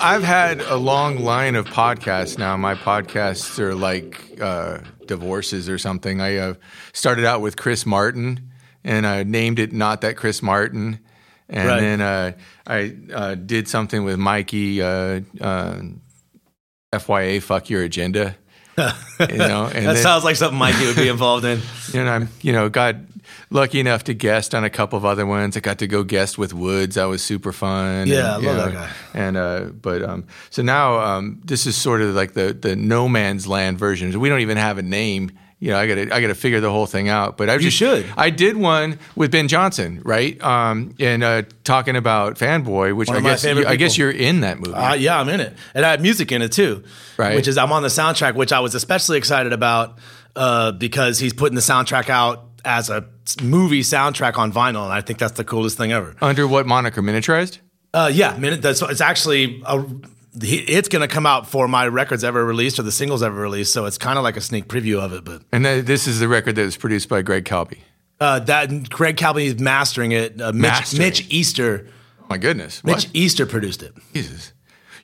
I've had a long line of podcasts now. My podcasts are like uh, divorces or something. I uh, started out with Chris Martin, and I named it "Not That Chris Martin," and Right. then uh, I uh, did something with Mikey. Uh, uh, FYA, fuck your agenda. you know, and that then- sounds like something Mikey would be involved in. and I'm, you know, got lucky enough to guest on a couple of other ones. I got to go guest with Woods. That was super fun. Yeah, and, I love that guy. And uh, but um, so now um, this is sort of like the the no man's land version. We don't even have a name. You know, I got to I got to figure the whole thing out. But I You just should. I did one with Ben Johnson, right? Um, and uh, talking about Fanboy, which I guess you, I guess you're in that movie. Uh, yeah, I'm in it, and I have music in it too. Right. Which is I'm on the soundtrack, which I was especially excited about uh, because he's putting the soundtrack out as a movie soundtrack on vinyl, and I think that's the coolest thing ever. Under what moniker? Miniaturized. Uh, yeah, minute. That's it's actually a, it's going to come out for my records ever released or the singles ever released, so it's kind of like a sneak preview of it. But And th- this is the record that was produced by Greg Calby. uh, that Greg Calvin is mastering it. Uh, Mitch, Mastering. Mitch Easter. Oh My goodness, Mitch what? Easter produced it. Jesus.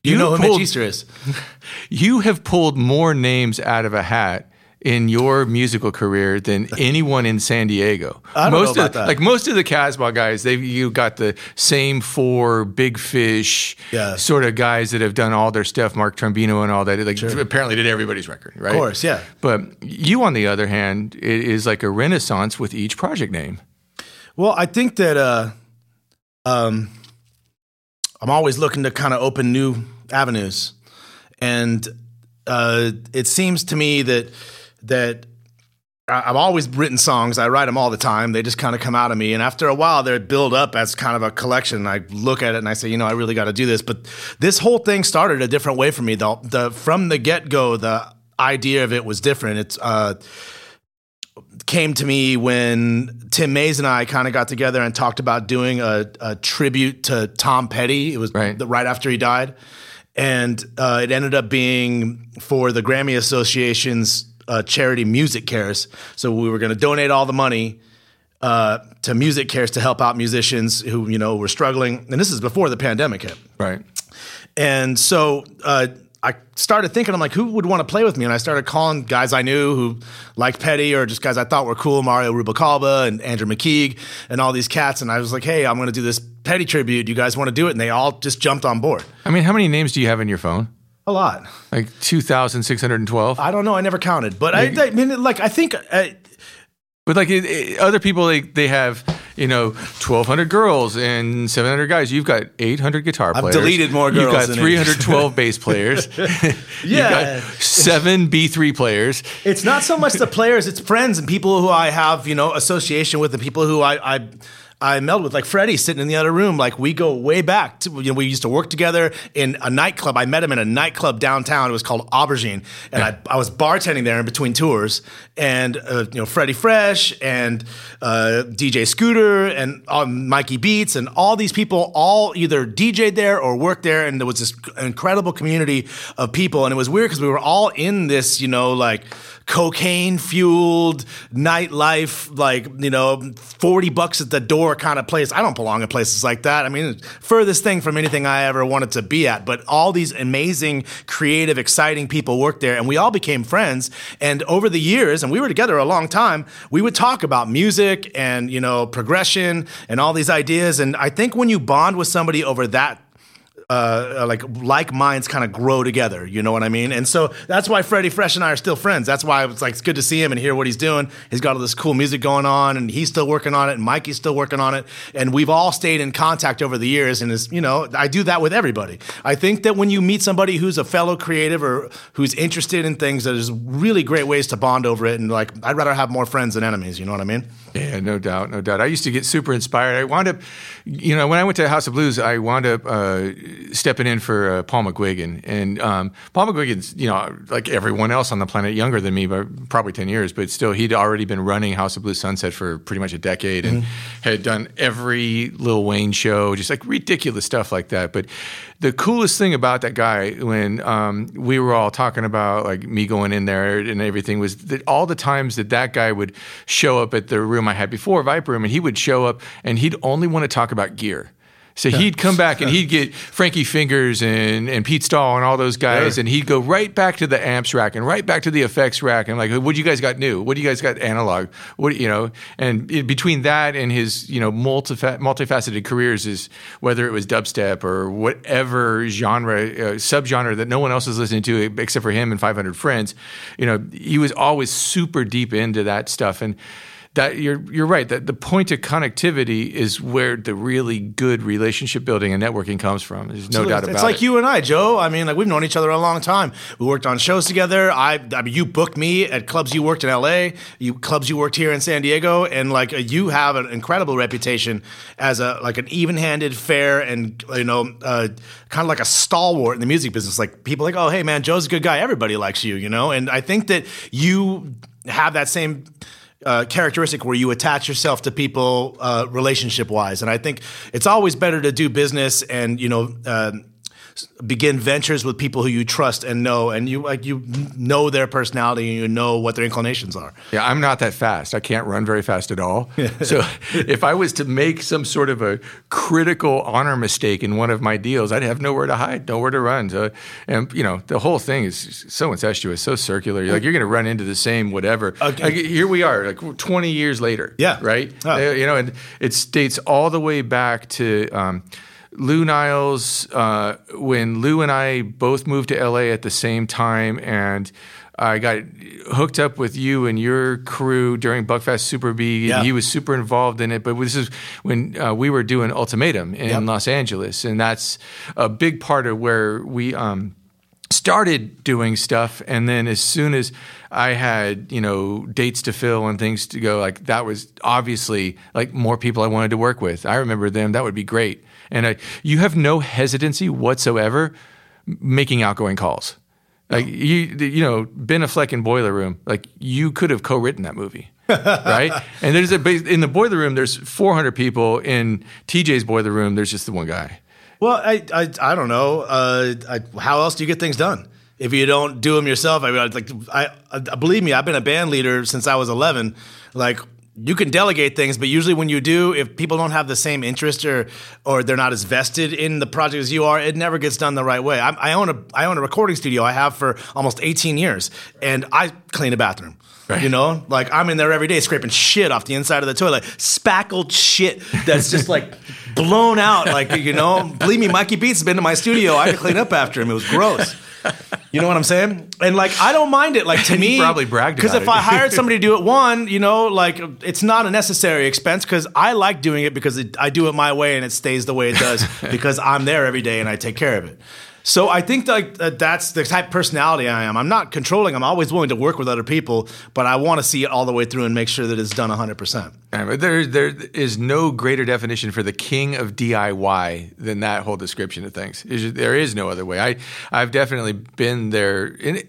You, know who pulled- Mitch Easter is? You have pulled more names out of a hat in your musical career than anyone in San Diego. I don't know about of, that. Like most of the Casbah guys, they you got the same four big fish Yeah. sort of guys that have done all their stuff. Mark Trombino and all that. Like apparently did everybody's record, right? Of course, yeah. But you, on the other hand, it is like a renaissance with each project name. Well, I think that uh, um, I'm always looking to kind of open new avenues, and uh, it seems to me that that I've always written songs. I write them all the time. They just kind of come out of me, and after a while, they build up as kind of a collection. I look at it and I say, you know, I really got to do this. But this whole thing started a different way for me. The, the from the get go, the idea of it was different. It's uh, came to me when Tim Mays and I kind of got together and talked about doing a, a tribute to Tom Petty. It was Right. the, right after he died. And uh, it ended up being for the Grammy Association's uh, charity Music Cares. So we were going to donate all the money uh, to Music Cares to help out musicians who, you know, were struggling. And this is before the pandemic hit. Right. And so uh, I started thinking, I'm like, who would want to play with me? And I started calling guys I knew who liked Petty or just guys I thought were cool, Mario Rubalcaba and Andrew McKeag and all these cats. And I was like, hey, I'm going to do this Petty tribute. Do You guys want to do it? And they all just jumped on board. I mean, how many names do you have in your phone? A lot. Like two thousand six hundred and twelve. I don't know. I never counted, but I, I mean, like, I think uh, But like it, it- other people, they they have you know twelve hundred girls and seven hundred guys. You've got eight hundred guitar players. deleted more girls. You've got than it. three hundred twelve bass players. Yeah. got seven B three players. it's not so much the players, it's friends and people who I have, you know, association with and people who I, I I meld with, like Freddie sitting in the other room. Like we go way back. To, you know, we used to work together in a nightclub. I met him in a nightclub downtown. It was called Aubergine, and I, I was bartending there in between tours. And uh, you know, Freddie Fresh and uh, DJ Scooter and um, Mikey Beats and all these people all either DJ'd there or worked there. And there was this incredible community of people. And it was weird because we were all in this, you know, like cocaine fueled nightlife, like, you know, 40 bucks at the door kind of place. I don't belong in places like that. I mean, furthest thing from anything I ever wanted to be at. But all these amazing, creative, exciting people worked there, and we all became friends. And over the years, and we were together a long time, we would talk about music and, you know, progression and all these ideas. And I think when you bond with somebody over that uh, like like minds kind of grow together. You know what I mean? And so that's why Freddie Fresh and I are still friends. That's why it's like it's good to see him and hear what he's doing. He's got all this cool music going on, and he's still working on it, and Mikey's still working on it, and we've all stayed in contact over the years. And is you know I do that with everybody. I think that when you meet somebody who's a fellow creative or who's interested in things, there's really great ways to bond over it. And like I'd rather have more friends than enemies. You know what I mean? Yeah, no doubt, no doubt. I used to get super inspired. I wound up, you know, when I went to House of Blues, I wound up uh, stepping in for uh, Paul McGuigan, and um, Paul McGuigan's, you know, like everyone else on the planet, younger than me, but probably ten years, but still, he'd already been running House of Blues Sunset for pretty much a decade, and had done every Lil Wayne show, just like ridiculous stuff like that. But the coolest thing about that guy, when um, we were all talking about like me going in there and everything, was that all the times that that guy would show up at the room I had before, Viper Room, and he would show up and he'd only want to talk about gear. So he'd come back and he'd get Frankie Fingers and, and Pete Stahl and all those guys, and he'd go right back to the amps rack and right back to the effects rack and like, what do you guys got new? What do you guys got analog? What you know? And it, between that and his you know multifa- multifaceted careers is whether it was dubstep or whatever genre uh, subgenre that no one else is listening to except for him and 500 friends, you know, he was always super deep into that stuff and that you're you're right that the point of connectivity is where the really good relationship building and networking comes from. There's no doubt about it. it's like it. you and I, Joe. I mean, like we've known each other a long time. We worked on shows together. I, I mean, you booked me at clubs you worked in L.A., you clubs you worked here in San Diego, and like uh, you have an incredible reputation as a like an even-handed, fair, and you know, uh, kind of like a stalwart in the music business. Like people like, oh, hey man, Joe's a good guy. Everybody likes you, you know. And I think that you have that same uh, characteristic where you attach yourself to people uh, relationship wise. And I think it's always better to do business and, you know, uh, begin ventures with people who you trust and know, and you like you know their personality and you know what their inclinations are. Yeah, I'm not that fast. I can't run very fast at all. so if I was to make some sort of a critical honor mistake in one of my deals, I'd have nowhere to hide, nowhere to run. So, and you know, the whole thing is so incestuous, so circular. You're like you're going to run into the same whatever. Okay. Like, here we are, like 20 years later. Yeah. Right. Oh. You know, and it dates all the way back to. Um, Lou Niles, uh, when Lou and I both moved to LA at the same time, and I got hooked up with you and your crew during Buckfast Superbee. Yeah. He was super involved in it. But this is when uh, we were doing Ultimatum in Yep. Los Angeles, and that's a big part of where we. Um, started doing stuff and then as soon as i had you know dates to fill and things to go like that was obviously like more people i wanted to work with i remember them that would be great and I, you have no hesitancy whatsoever making outgoing calls like you you know ben affleck in boiler room like you could have co-written that movie right and there's a in the boiler room there's 400 people in tj's boiler room there's just the one guy Well, I I, I don't know. Uh, I, how else do you get things done if you don't do them yourself? I mean, like I, I believe me, I've been a band leader since I was 11. Like you can delegate things, but usually when you do, if people don't have the same interest or or they're not as vested in the project as you are, it never gets done the right way. I, I own a I own a recording studio. I have for almost 18 years, and I clean a bathroom. You know, like I'm in there every day scraping shit off the inside of the toilet, spackled shit that's just like blown out. Like you know, believe me, Mikey Beats has been to my studio. I could clean up after him. It was gross. You know what I'm saying? And like, I don't mind it. Like to me, probably bragged because if it. I hired somebody to do it, one, you know, like it's not a necessary expense because I like doing it because it, I do it my way and it stays the way it does because I'm there every day and I take care of it. So I think like that that's the type of personality I am. I'm not controlling. I'm always willing to work with other people, but I want to see it all the way through and make sure that it's done 100. percent Yeah, there, there is no greater definition for the king of DIY than that whole description of things. There is no other way. I, I've definitely been there. And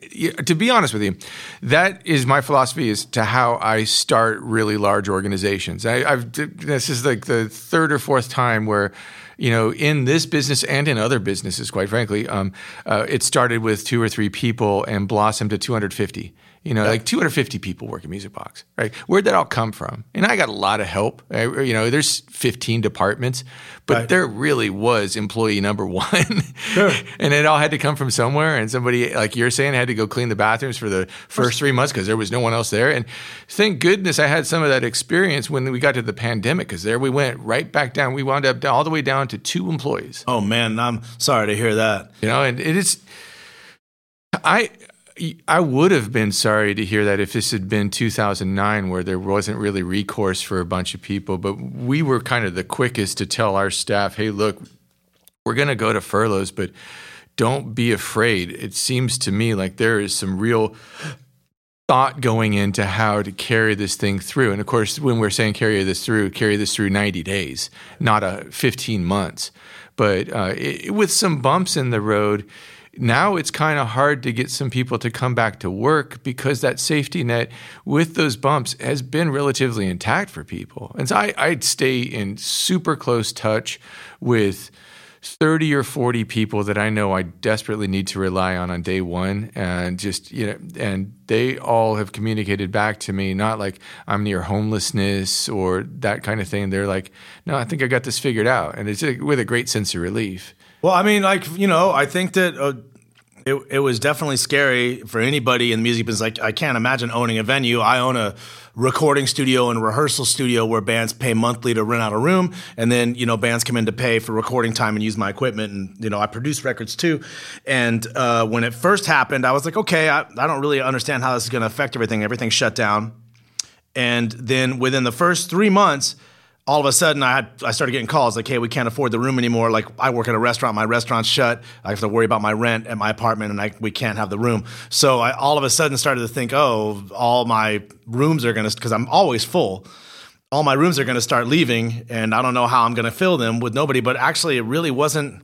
to be honest with you, that is my philosophy as to how I start really large organizations. I, I've this is like the third or fourth time where. You know, in this business and in other businesses, quite frankly, um, uh, it started with two or three people and blossomed to 250. You know, like 250 people work at Music Box, right? Where'd that all come from? And I got a lot of help. I, you know, there's 15 departments, but Right. there really was employee number one. sure. and it all had to come from somewhere. And somebody, like you're saying, had to go clean the bathrooms for the first three months because there was no one else there. And thank goodness I had some of that experience when we got to the pandemic because there we went right back down. We wound up all the way down to two employees. Oh man, I'm sorry to hear that. You know, and it is. I I would have been sorry to hear that if this had been 2009, where there wasn't really recourse for a bunch of people. But we were kind of the quickest to tell our staff, "Hey, look, we're going to go to furloughs, but don't be afraid." It seems to me like there is some real thought going into how to carry this thing through. And of course, when we're saying carry this through, carry this through 90 days, not a 15 months. But uh, it, with some bumps in the road, now it's kind of hard to get some people to come back to work because that safety net with those bumps has been relatively intact for people. And so I, I'd stay in super close touch with 30 or 40 people that I know I desperately need to rely on on day one. And just, you know, and they all have communicated back to me, not like I'm near homelessness or that kind of thing. They're like, no, I think I got this figured out. And it's with a great sense of relief. Well, I mean, like, you know, I think that. Uh it, it was definitely scary for anybody in the music business. Like I can't imagine owning a venue. I own a recording studio and rehearsal studio where bands pay monthly to rent out a room, and then you know bands come in to pay for recording time and use my equipment, and you know I produce records too. And uh, when it first happened, I was like, okay, I, I don't really understand how this is going to affect everything. Everything shut down, and then within the first three months all of a sudden I had I started getting calls like, hey, we can't afford the room anymore. Like I work at a restaurant, my restaurant's shut. I have to worry about my rent at my apartment, and I, we can't have the room. So I all of a sudden started to think, oh, all my rooms are gonna because I'm always full. All my rooms are going to start leaving, and I don't know how I'm going to fill them with nobody. But actually, it really wasn't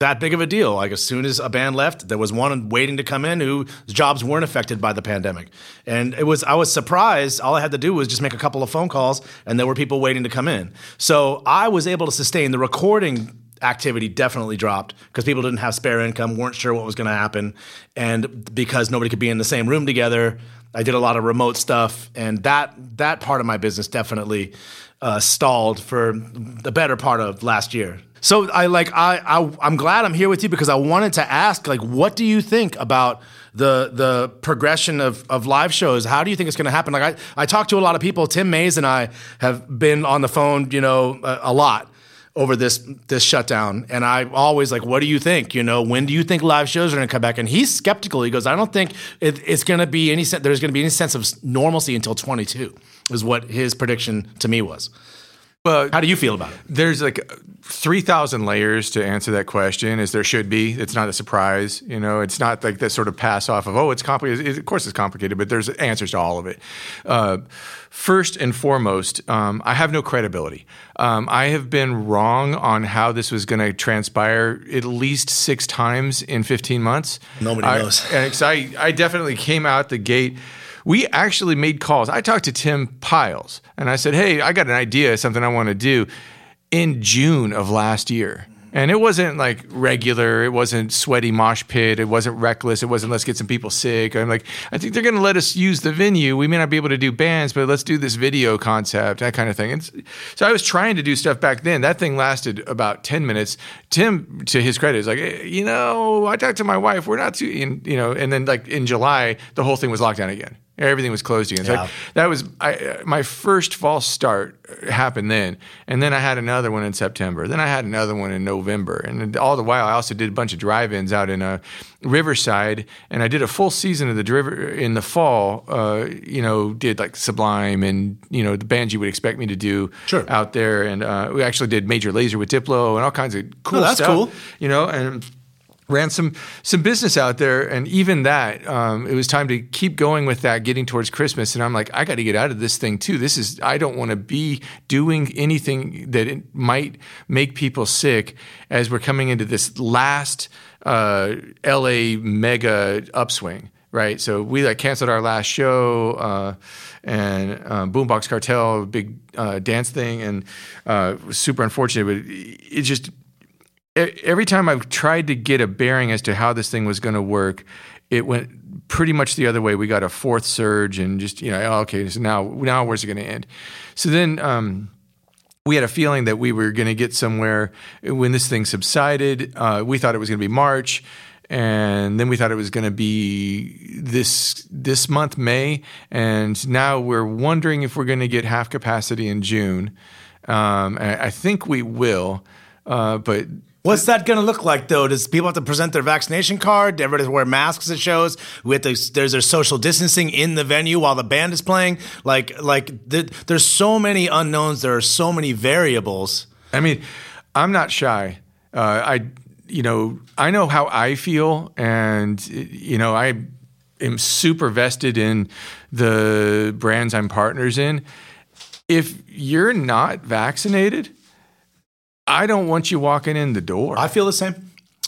that big of a deal. Like as soon as a band left, there was one waiting to come in whose jobs weren't affected by the pandemic. And it was I was surprised. All I had to do was just make a couple of phone calls and there were people waiting to come in. So I was able to sustain the recording activity definitely dropped because people didn't have spare income, weren't sure what was going to happen, and because nobody could be in the same room together, I did a lot of remote stuff, and that that part of my business definitely uh, stalled for the better part of last year. So I like I, I I'm glad I'm here with you because I wanted to ask like what do you think about the the progression of, of live shows? How do you think it's going to happen? Like I I talked to a lot of people. Tim Mays and I have been on the phone, you know, a, a lot over this this shutdown. And i always like what do you think? You know when do you think live shows are going to come back? And he's skeptical. He goes i don't think it, it's going to be any sense there's going to be any sense of normalcy until 22 is what his prediction to me was well, how do you feel about it? There's like 3,000 layers to answer that question, as there should be. It's not a surprise. You know, it's not like that sort of pass off of, oh, it's complicated. Of course, it's complicated, but there's answers to all of it. Uh, first and foremost, um, I have no credibility. Um, I have been wrong on how this was going to transpire at least six times in 15 months. Nobody I, knows. And I, I definitely came out the gate we actually made calls. I talked to Tim Piles and I said, Hey, I got an idea, something I want to do in June of last year. And it wasn't like regular. It wasn't sweaty mosh pit. It wasn't reckless. It wasn't let's get some people sick. I'm like, I think they're going to let us use the venue. We may not be able to do bands, but let's do this video concept, that kind of thing. And so I was trying to do stuff back then. That thing lasted about 10 minutes. Tim, to his credit, is like, hey, you know, I talked to my wife. We're not too, you know, and then like in July, the whole thing was locked down again. Everything was closed again. So yeah. that was I, my first false start happened then, and then I had another one in September. Then I had another one in November, and all the while I also did a bunch of drive-ins out in uh, Riverside, and I did a full season of the driver in the fall. Uh, you know, did like Sublime and you know the bands you would expect me to do sure. out there, and uh, we actually did Major Lazer with Diplo and all kinds of cool oh, that's stuff. Cool. You know, and ran some some business out there. And even that um, it was time to keep going with that getting towards christmas. And i'm like i got to get out of this thing too. This is i don't want to be doing anything that it might make people sick as we're coming into this last uh, la mega upswing right? So we like canceled our last show uh, and uh, boombox cartel big uh, dance thing. And uh, super unfortunate but it just every time I've tried to get a bearing as to how this thing was going to work, it went pretty much the other way. We got a fourth surge, and just you know, okay, so now now where's it going to end? So then. Um, we had a feeling that we were going to get somewhere when this thing subsided. Uh, we thought it was going to be March, and then we thought it was going to be this this month, May, and now we're wondering if we're going to get half capacity in June. Um, I think we will, uh, but What's that going to look like, though? Does people have to present their vaccination card? Everybody wear masks at shows? We have to, there's there's social distancing in the venue while the band is playing. Like like the, there's so many unknowns. There are so many variables. I mean, I'm not shy. Uh, I you know I know how I feel, and you know I am super vested in the brands I'm partners in. If you're not vaccinated I don't want you walking in the door. I feel the same.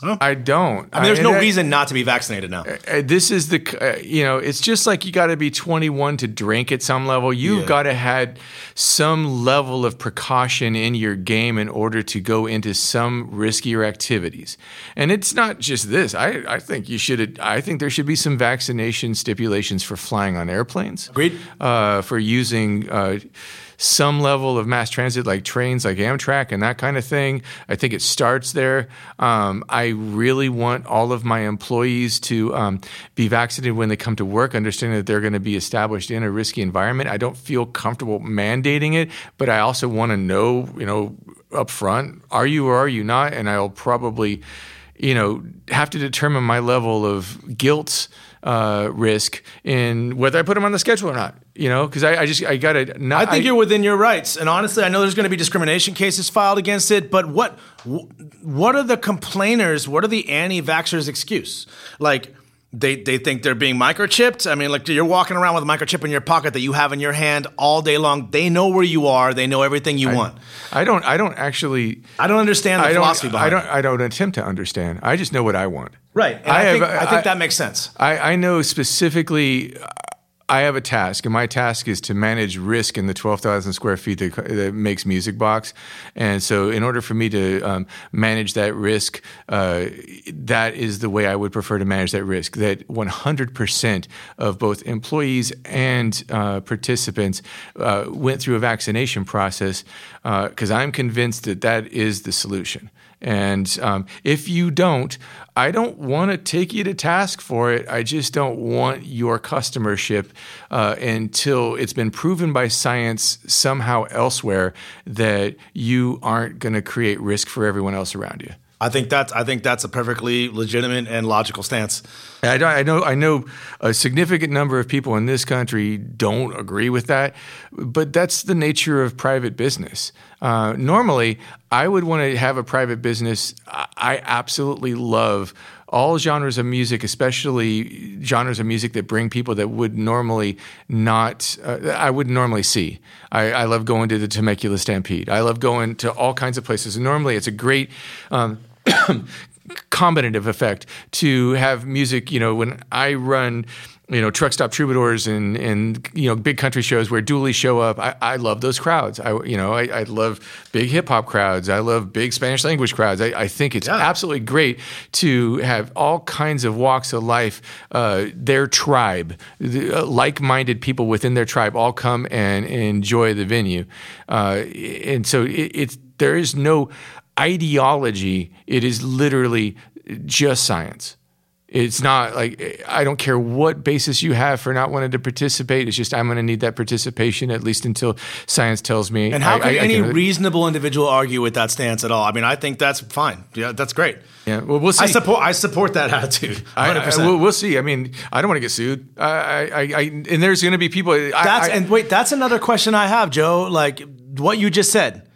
I don't. I mean, there's and no I- reason not to be vaccinated now. uh, this is the uh, you know it's just like you got to be 21 to drink at some level you've Yeah. got to had some level of precaution in your game in order to go into some riskier activities and it's not just this i, I think you should i think there should be some vaccination stipulations for flying on airplanes Agreed. uh, for using uh, some level of mass transit, like trains, like Amtrak, and that kind of thing. I think it starts there. Um, I really want all of my employees to um, be vaccinated when they come to work, understanding that they're going to be established in a risky environment. I don't feel comfortable mandating it, but I also want to know, you know, up front, are you or are you not? And I'll probably you know, have to determine my level of guilt uh, risk in whether I put them on the schedule or not. You know, because I, I just I got to. I think you're within your rights, and honestly, I know there's going to be discrimination cases filed against it. But what what are the complainers? What are the anti-vaxxers' excuse? Like they they think they're being microchipped. I mean, like you're walking around with a microchip in your pocket that you have in your hand all day long. They know where you are. They know everything you want. I don't. I don't actually. I don't understand the I philosophy don't. behind I don't. it. I don't attempt to understand. I just know what I want. Right. And I, think, I think that makes sense. I, I know specifically. I have a task, and my task is to manage risk in the 12,000 square feet that, that makes Music Box. And so, in order for me to um, manage that risk, uh, that is the way I would prefer to manage that risk. That 100% of both employees and uh, participants uh, went through a vaccination process, because I'm convinced that that is the solution. And um, if you don't, I don't want to take you to task for it. I just don't want your customership uh, until it's been proven by science somehow elsewhere that you aren't going to create risk for everyone else around you. I think that's I think that's a perfectly legitimate and logical stance. I, I know I know a significant number of people in this country don't agree with that, but that's the nature of private business. Uh, normally, I would want to have a private business. I, absolutely love all genres of music, especially genres of music that bring people that would normally not uh, I would normally see. I, I love going to the Temecula Stampede. I love going to all kinds of places. Normally, it's a great. Um, combinative effect to have music. You know, when I run, you know, truck stop troubadours and and you know big country shows where dualies show up, I, I love those crowds. I you know I, I love big hip hop crowds. I love big Spanish language crowds. I, I think it's Yeah. absolutely great to have all kinds of walks of life, uh, their tribe, the, uh, like-minded people within their tribe, all come and, enjoy the venue, uh, and so it, it's there is no ideology. It is literally just science. It's not like I don't care what basis you have for not wanting to participate. It's just I'm going to need that participation at least until science tells me. And how I- can I- I any can- reasonable individual argue with that stance at all? I mean, I think that's fine. Yeah, that's great. Yeah, well, we'll see. I support I support that attitude. I- 100. I- percent we'll, we'll see. I mean, I don't want to get sued. I, I, I, I and there's going to be people. I, That's I, and wait, that's another question I have, Joe. Like what you just said.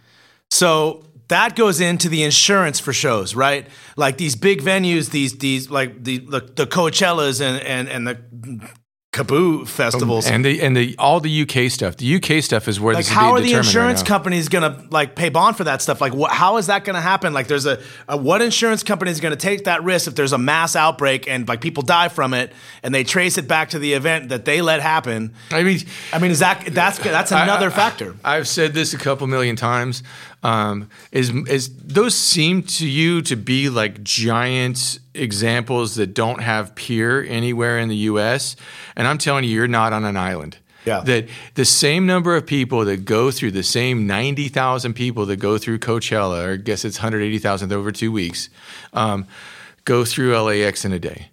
So that goes into the insurance for shows, right? Like these big venues, these these like the the, the Coachellas and and and the KAABOO festivals. and the and the all the UK stuff. The UK stuff is where like how are the insurance right companies gonna like pay bond for that stuff like what, how is that gonna happen like there's a, a what insurance company is gonna take that risk if there's a mass outbreak and like people die from it and they trace it back to the event that they let happen I mean, i mean is that that's that's another factor I've said this a couple million times. Um, is is those seem to you to be like giant examples that don't have peer anywhere in the U.S. And I'm telling you, you're not on an island. Yeah. That the same number of people that go through the same 90,000 people that go through Coachella, or I guess it's 180,000 over two weeks, um, go through LAX in a day.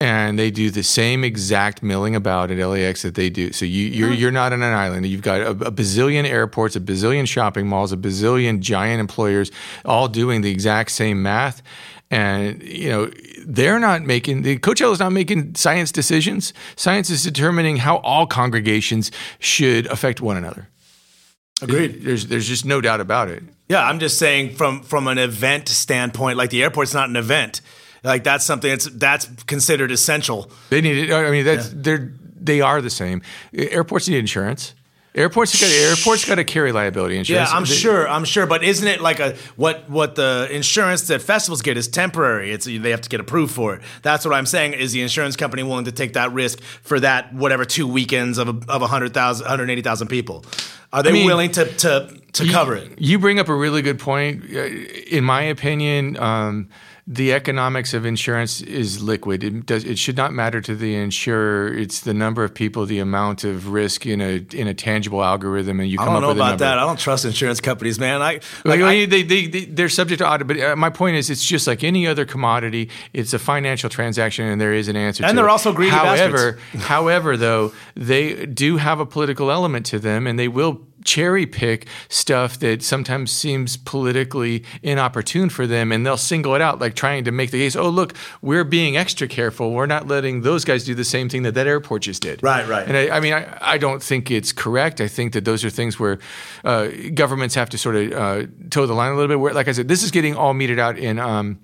And they do the same exact milling about at LAX that they do. So you, you're you're not on an island. You've got a, a bazillion airports, a bazillion shopping malls, a bazillion giant employers, all doing the exact same math. And you know they're not making the Coachella's not making science decisions. Science is determining how all congregations should affect one another. Agreed. There's there's just no doubt about it. Yeah, I'm just saying from from an event standpoint, like the airport's not an event. Like that's something that's that's considered essential. They need it. I mean, that's they're they are the same. Airports need insurance. Airports got airports got to carry liability insurance. Yeah, I'm sure. I'm sure. But isn't it like a what what the insurance that festivals get is temporary? It's they have to get approved for it. That's what I'm saying. Is the insurance company willing to take that risk for that whatever two weekends of a, of 100,000 180,000 people? Are they mean, willing to to to cover it? You bring up a really good point. Uh, In my opinion, um, the economics of insurance is liquid. It does. It should not matter to the insurer. It's the number of people, the amount of risk in a in a tangible algorithm, and you come. I don't know up with about that. I don't trust insurance companies, man. I Like, like I, they, they, they, they're subject to audit, but uh, my point is, it's just like any other commodity. It's a financial transaction, and there is an answer. And they're it. also greedy However, however, though, they do have a political element to them, and they will cherry pick stuff that sometimes seems politically inopportune for them, and they'll single it out, like trying to make the case. Oh, look, we're being extra careful. We're not letting those guys do the same thing that that airport just did. Right, right. And I, I mean, I, I don't think it's correct. I think that those are things where uh, governments have to sort of uh, toe the line a little bit. Where, like I said, this is getting all meted out in um,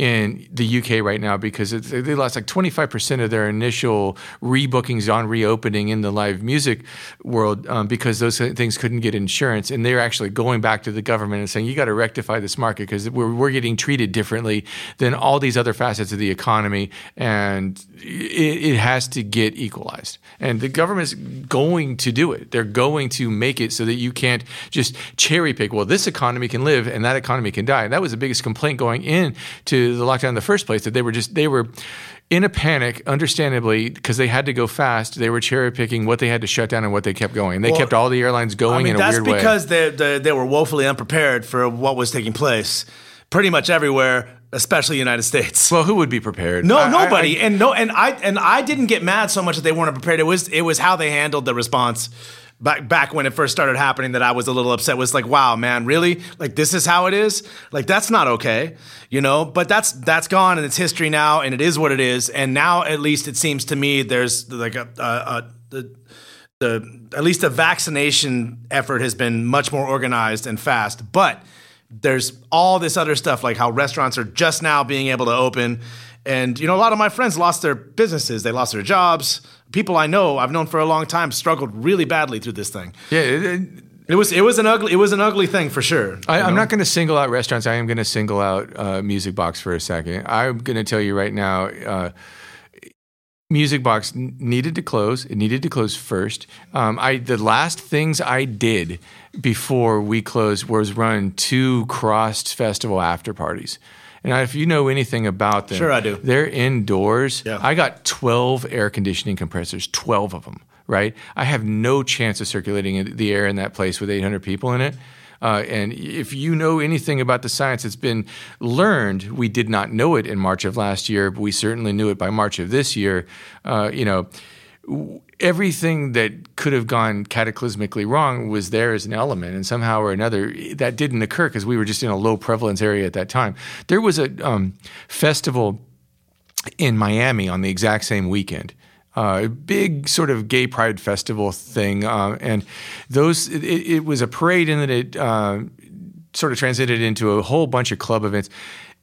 in the UK right now because they lost like 25% of their initial rebookings on reopening in the live music world um, because those things couldn't get insurance. And they're actually going back to the government and saying, you got to rectify this market because we're, we're getting treated differently than all these other facets of the economy. And it, it has to get equalized. And the government's going to do it. They're going to make it so that you can't just cherry pick, well, this economy can live and that economy can die. And that was the biggest complaint going in to the lockdown in the first place that they were just, they were in a panic, understandably, because they had to go fast. They were cherry picking what they had to shut down and what they kept going. They Well, kept all the airlines going I mean, in a that's weird way. because they, they they were woefully unprepared for what was taking place, pretty much everywhere, especially United States. Well, who would be prepared? No, I- I- nobody, I- and no, and I and I didn't get mad so much that they weren't prepared. It was it was how they handled the response back back when it first started happening that I was a little upset. Was like, wow, man, really? Like this is how it is? Like that's not okay, you know? But that's that's gone and it's history now, and it is what it is. And now, at least, it seems to me there's like a, a, a the the at least the vaccination effort has been much more organized and fast, but there's all this other stuff like how restaurants are just now being able to open and you know a lot of my friends lost their businesses they lost their jobs people i know i've known for a long time struggled really badly through this thing yeah, it- it- it was it was an ugly it was an ugly thing for sure I, I'm not going to single out restaurants. I am going to single out uh, Music Box for a second. I'm going to tell you right now. Uh, Music Box n- needed to close. It needed to close first. Um, I the last things I did before we closed was run two CRSSD festival after parties. And if you know anything about them, Sure I do. They're indoors. Yeah. I got 12 air conditioning compressors, 12 of them. Right. I have no chance of circulating the air in that place with 800 people in it. Uh, and if you know anything about the science that's been learned, we did not know it in March of last year, but we certainly knew it by March of this year. Uh, you know, everything that could have gone cataclysmically wrong was there as an element, and somehow or another that didn't occur because we were just in a low prevalence area at that time. There was a um, festival in Miami on the exact same weekend. Uh, a big sort of gay pride festival thing, uh, and those it, it was a parade and that it uh, sort of transited into a whole bunch of club events.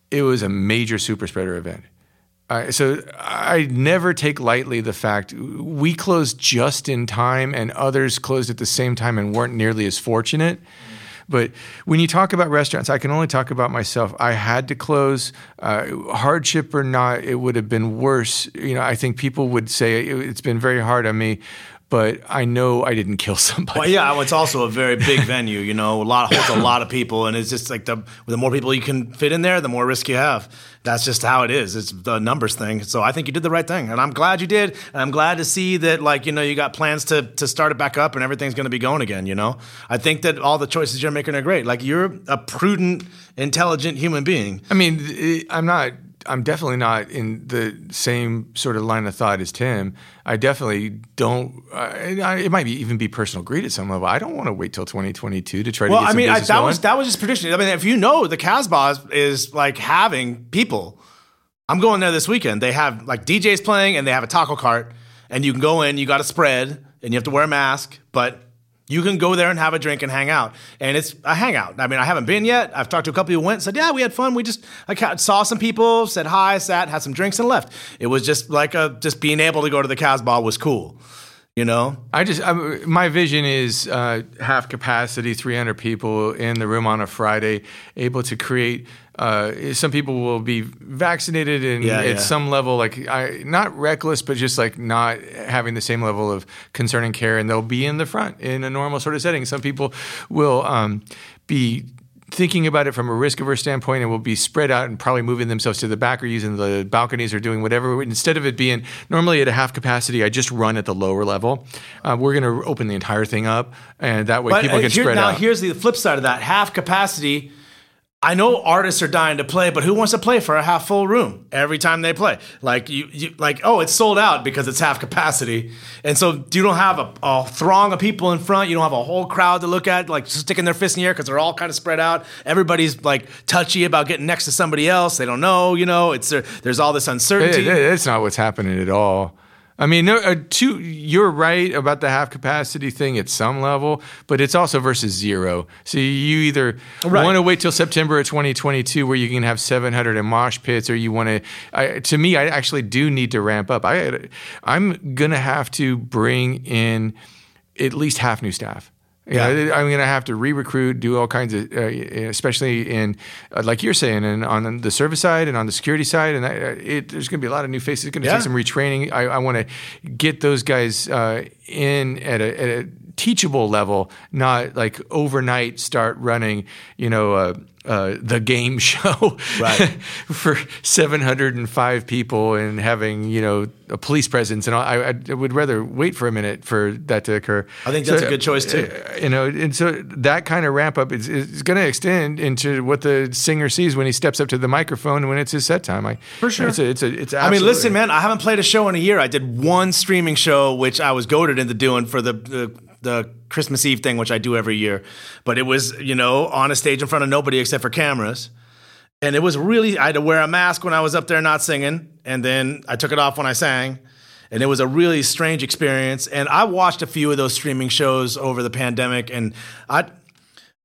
It was a major super spreader event. Uh, so I never take lightly the fact we closed just in time, and others closed at the same time and weren't nearly as fortunate. But when you talk about restaurants, I can only talk about myself. I had to close, uh, hardship or not, it would have been worse. You know, I think people would say it, it's been very hard on me, but I know I didn't kill somebody. Well, yeah, it's also a very big venue. You know, a lot holds a lot of people, and it's just like the the more people you can fit in there, the more risk you have. That's just how it is. It's the numbers thing. So I think you did the right thing, and I'm glad you did. And I'm glad to see that, like you know, you got plans to to start it back up, and everything's going to be going again. You know, I think that all the choices you're making are great. Like you're a prudent, intelligent human being. I mean, I'm not. I'm definitely not in the same sort of line of thought as Tim. I definitely don't. I, I, it might be, even be personal greed at some level. I don't want to wait till 2022 to try Well, to get I mean, I, that going. was that was just prediction. I mean, if you know the Casbah is, is like having people, I'm going there this weekend. They have like DJs playing and they have a taco cart, and you can go in. You got a spread, and you have to wear a mask, but you can go there and have a drink and hang out. And it's a hangout. I mean, I haven't been yet. I've talked to a couple who went, said, yeah, we had fun. We just I saw some people, said hi, sat, had some drinks, and left. It was just like a just being able to go to the Casbah was cool. You know, I just I'm, my vision is uh, half capacity, 300 people in the room on a Friday, able to create. Uh, some people will be vaccinated and Yeah, at yeah. some level, like I, not reckless, but just like not having the same level of concern and care, and they'll be in the front in a normal sort of setting. Some people will um, be thinking about it from a risk averse standpoint and will be spread out and probably moving themselves to the back or using the balconies or doing whatever. Instead of it being normally at a half capacity, I just run at the lower level. Uh, we're going to open the entire thing up, and that way But people uh, can here- spread now out. here's the flip side of that: half capacity. I know artists are dying to play, but who wants to play for a half full room every time they play? Like you, you like oh, it's sold out because it's half capacity, and so you don't have a, a throng of people in front. You don't have a whole crowd to look at, like sticking their fists in the air because they're all kind of spread out. Everybody's like touchy about getting next to somebody else. They don't know, you know. It's there, there's all this uncertainty. It- it- That's not what's happening at all. I mean, no, uh, two, you're right about the half capacity thing at some level, but it's also versus zero. So you either Right. want to wait till September of 2022 where you can have 700 in mosh pits, or you want to. To me, I actually do need to ramp up. I, I'm gonna have to bring in at least half new staff. Yeah. I'm going to have to re-recruit, do all kinds of, uh, especially in, uh, like you're saying, and on the service side and on the security side, and I, uh, it, there's going to be a lot of new faces. It's going to Yeah. take some retraining. I, I want to get those guys uh, in at a, at a teachable level, not like overnight start running, you know, uh, uh, the game show Right. for 705 people and having, you know, a police presence. And all. I, I would rather wait for a minute for that to occur. I think that's a good choice, too. uh, you know, and so that kind of ramp up is, is going to extend into what the singer sees when he steps up to the microphone when it's his set time. I, For sure. It's a, it's a, it's I mean, listen, man. I haven't played a show in a year. I did one streaming show, which I was goaded into doing for the, the the Christmas Eve thing, which I do every year. But it was, you know, on a stage in front of nobody except for cameras. And it was really, I had to wear a mask when I was up there not singing. And then I took it off when I sang. And it was a really strange experience. And I watched a few of those streaming shows over the pandemic. And I,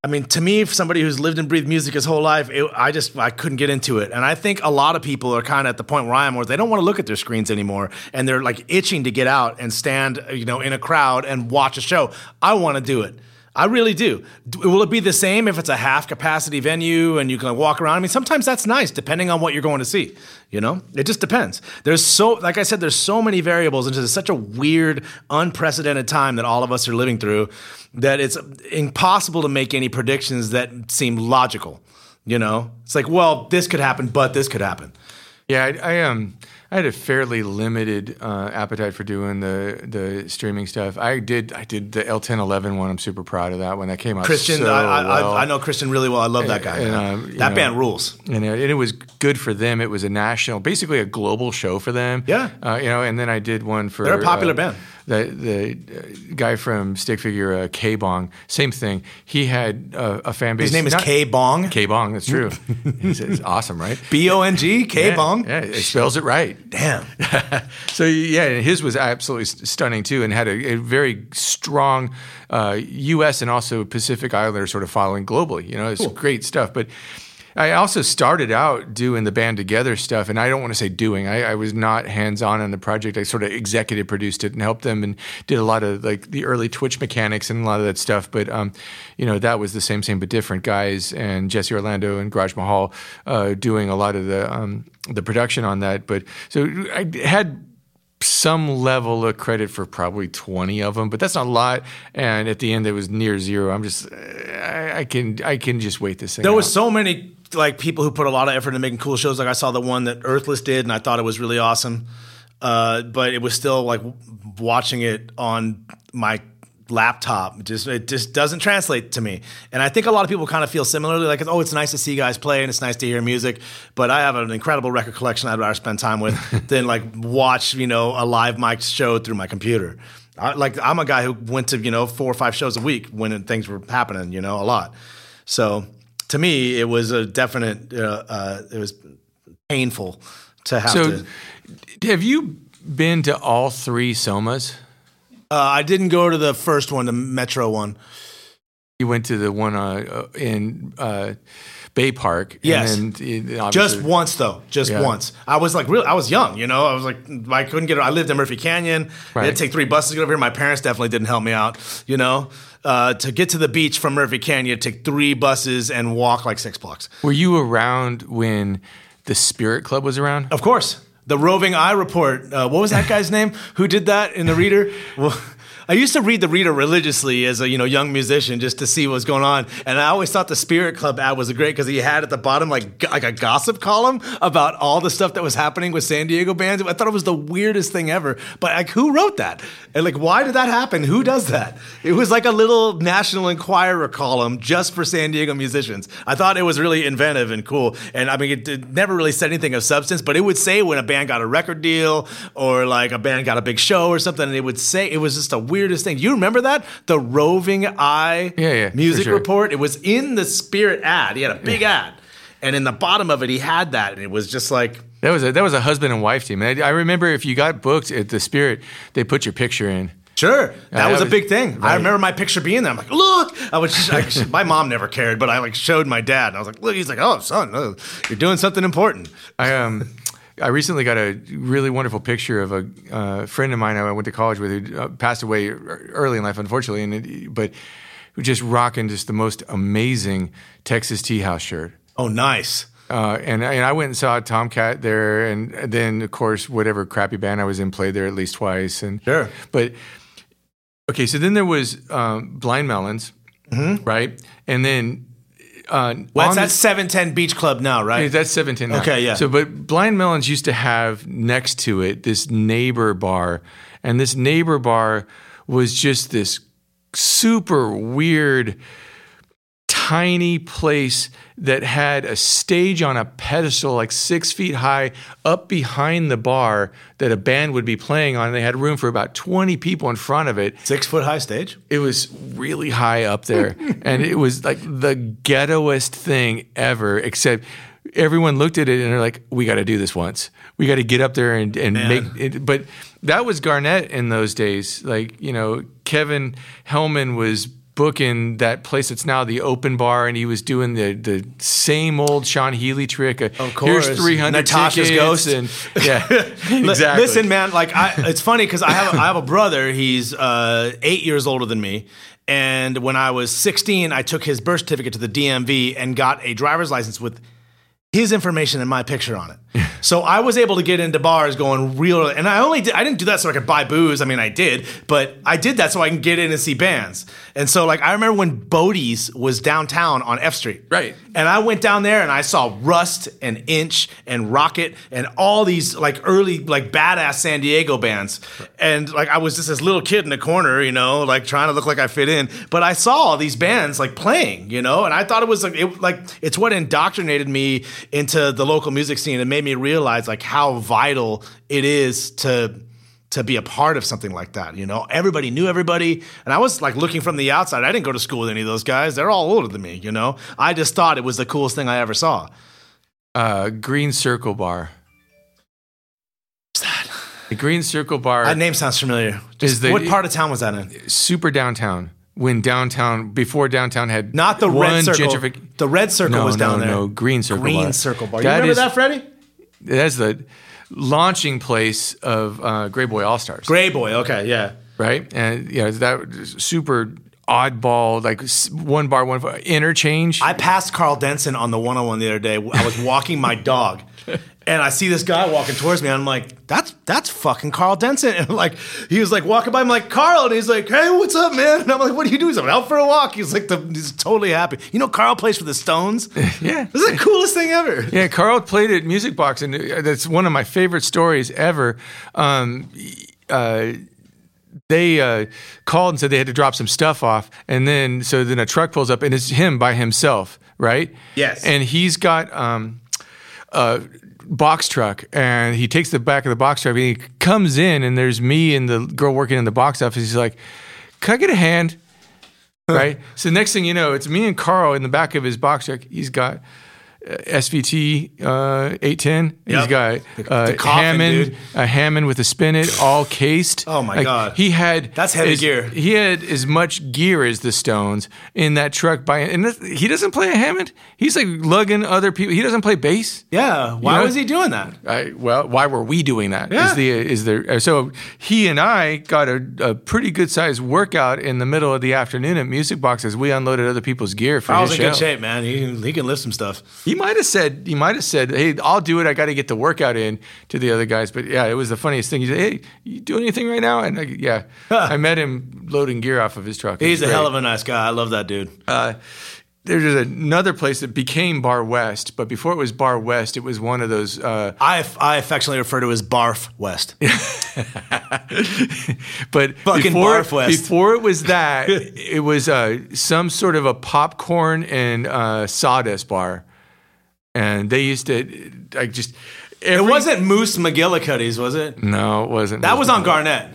I mean, to me, for somebody who's lived and breathed music his whole life, it, I just I couldn't get into it. And I think a lot of people are kind of at the point where I am, where they don't want to look at their screens anymore, and they're like itching to get out and stand, you know, in a crowd and watch a show. I want to do it. I really do. Will it be the same if it's a half capacity venue and you can walk around? I mean, sometimes that's nice, depending on what you're going to see. You know, it just depends. There's so, like I said, there's so many variables into such a weird, unprecedented time that all of us are living through that it's impossible to make any predictions that seem logical. You know, it's like, well, this could happen, but this could happen. Yeah, I, I um I had a fairly limited uh, appetite for doing the the streaming stuff. I did I did the L ten eleven one. I'm super proud of that one. That came out Christian, so I, I, well. I, I know Christian really well. I love that guy. And, um, that know, band rules. and it, and it was good for them. It was a national, basically a global show for them. Yeah. uh, you know. And then I did one for They're a popular uh, band. The the guy from Stick Figure, uh, K Bong, same thing. He had uh, a fan base. His name is not- K Bong. K Bong. That's true. He's, awesome, right? B O N G K Bong. Yeah, it spells it right. Damn. so yeah, his was absolutely stunning too, and had a, a very strong uh, U.S. and also Pacific Islander sort of following globally. You know, it's great stuff. But I also started out doing the band together stuff, and I don't want to say doing. I, I was not hands on on the project. I sort of executive produced it and helped them, and did a lot of like the early Twitch mechanics and a lot of that stuff. But um, you know, that was the same, same but different guys, and Jesse Orlando and Garage Mahal uh, doing a lot of the um, the production on that. But so I had some level of credit for probably 20 of them, but that's not a lot. And at the end, it was near zero. I'm just, I, I can, I can just wait this thing. There out. was so many like people who put a lot of effort into making cool shows. Like I saw the one that Earthless did, and I thought it was really awesome. Uh, but it was still like watching it on my laptop. It just it just doesn't translate to me. And I think a lot of people kind of feel similarly. Like, oh, it's nice to see guys play and it's nice to hear music. But I have an incredible record collection I'd rather spend time with than like watch you know a live mic show through my computer. I, like I'm a guy who went to you know four or five shows a week when things were happening. You know a lot. So to me, it was a definite. Uh, uh, it was painful to have So, to. have you been to all three Somas? Uh, I didn't go to the first one, the Metro one. You went to the one uh, uh, in uh, Bay Park. Yes. And then, Just once though, just Yeah. once. I was like, real. I was young, you know. I was like, I couldn't get. I lived in Murphy Canyon. I had to take three buses to get over here. My parents definitely didn't help me out, you know. Uh, to get to the beach from Murphy Canyon, take three buses and walk like six blocks. Were you around when the Spirit Club was around? Of course, the roving eye report. Uh, what was that guy's name? Who did that in the Reader? Well, I used to read the Reader religiously as a you know young musician just to see what was going on, and I always thought the Spirit Club ad was great because he had at the bottom like like a gossip column about all the stuff that was happening with San Diego bands. I thought it was the weirdest thing ever. But like, who wrote that? And like, why did that happen? Who does that? It was like a little National Enquirer column just for San Diego musicians. I thought it was really inventive and cool. And I mean, it, it never really said anything of substance, but it would say when a band got a record deal or like a band got a big show or something, and it would say it was just the weirdest thing. You remember that? The roving eye Yeah, yeah, music sure. report? It was in the Spirit ad. He had a big ad. And in the bottom of it, he had that, and it was just like, That was a that was a husband and wife team. And I, I remember if you got booked at the Spirit, they put your picture in. Sure, that that was a big thing. I remember my picture being there. I'm like, look. I was just, I, my mom never cared, but I like showed my dad, and I was like, look. He's like, oh, son, uh, you're doing something important. I um I recently got a really wonderful picture of a uh, friend of mine I went to college with who uh, passed away early in life, unfortunately, and it, but who just rocking just the most amazing Texas Tea House shirt. Oh, nice. Uh, and, and I went and saw Tomcat there, and then of course whatever crappy band I was in played there at least twice. And Sure. but okay, so then there was um, Blind Melons, right? And then uh, Well, on that's the- 710 Beach Club now, right? that's seven ten. Okay, yeah. So, but Blind Melons used to have next to it this neighbor bar, and this neighbor bar was just this super weird tiny place that had a stage on a pedestal like six feet high up behind the bar that a band would be playing on. They had room for about 20 people in front of it. Six foot high stage. It was really high up there. and it was like the ghettoest thing ever, except everyone looked at it and they're like, we got to do this once. We got to get up there and, and Man. make it. But that was Garnet in those days. Like, you know, Kevin Hellman was booking that place that's now the open bar and he was doing the the same old Sean Healy trick. Of course. Here's 300 Natasha's tickets Ghost. And, yeah, exactly. Listen, man, like I, it's funny because I have I have a brother. He's uh, eight years older than me. And when I was 16, I took his birth certificate to the DMV and got a driver's license with his information and my picture on it. so I was able to get into bars going real and I only did I didn't do that so I could buy booze. I mean I did, but I did that so I can get in and see bands. And so like I remember when Bodie's was downtown on F Street. Right. And I went down there and I saw Rust and Inch and Rocket and all these like early like badass San Diego bands. And like I was just this little kid in the corner, you know, like trying to look like I fit in. But I saw all these bands like playing, you know, and I thought it was like it like it's what indoctrinated me into the local music scene and made me realize like how vital it is to to be a part of something like that. You know, everybody knew everybody. And I was like looking from the outside. I didn't go to school with any of those guys. They're all older than me, you know? I just thought it was the coolest thing I ever saw. uh, Green Circle Bar. What's that? The Green Circle Bar. That name sounds familiar. Is the- what part of town was that in? super downtown when downtown before downtown had Not the red circle. gentrific- The red circle no, was down no, there. No, green circle. Green bar. circle bar. You That remember is- that, Freddie? That's the launching place of uh, Greyboy Allstars, Gray boy. Okay, yeah. right? And yeah, that was super oddball, like one bar, one bar, interchange. I passed Karl Denson on the 101 the other day. I was walking my dog. And I see this guy walking towards me, and I'm like, "That's that's fucking Karl Denson." And like, he was like walking by, I'm like, "Karl," and he's like, "Hey, what's up, man?" And I'm like, "What are you doing?" He's like, "Out for a walk." He's like, the, he's totally happy. You know, Karl plays for the Stones. yeah. This is the coolest thing ever. Yeah, Karl played at Music Box, and uh, that's one of my favorite stories ever. Um, uh, they uh, called and said they had to drop some stuff off, and then so then a truck pulls up, and it's him by himself, right? Yes. and he's got um, a box truck, and he takes the back of the box truck, and he comes in, and there's me and the girl working in the box office. He's like, "Can I get a hand?" right? So next thing you know, it's me and Karl in the back of his box truck. He's got SVT uh, 810. He's got uh, the coffin, Hammond, dude. a Hammond with a spinet, all cased. Oh, my Like, God. He had That's heavy as- gear. He had as much gear as the Stones in that truck. By and this, he doesn't play a Hammond. He's like lugging other people. He doesn't play bass. Yeah. Why know- was he doing that? I, well, why were we doing that? Yeah. the is there? So he and I got a, a pretty good sized workout in the middle of the afternoon at Music Box as we unloaded other people's gear for I his was in show. good shape, man. He, he can lift some stuff. He might have said he might have said, "Hey, I'll do it. I got to get the workout in." To the other guys, but yeah, it was the funniest thing. He said, "Hey, you doing anything right now?" And I, yeah, I met him loading gear off of his truck. He's a hell of a nice guy. I love that dude. Uh, there's another place that became Bar West, but before it was Bar West, it was one of those. Uh, I, I affectionately refer to as Barf West. but Fucking before, Barf West. before it was that, it was uh, some sort of a popcorn and uh, sawdust bar, and they used to like just. It wasn't Moose McGillicuddy's, was it? No, it wasn't. That was on Garnet.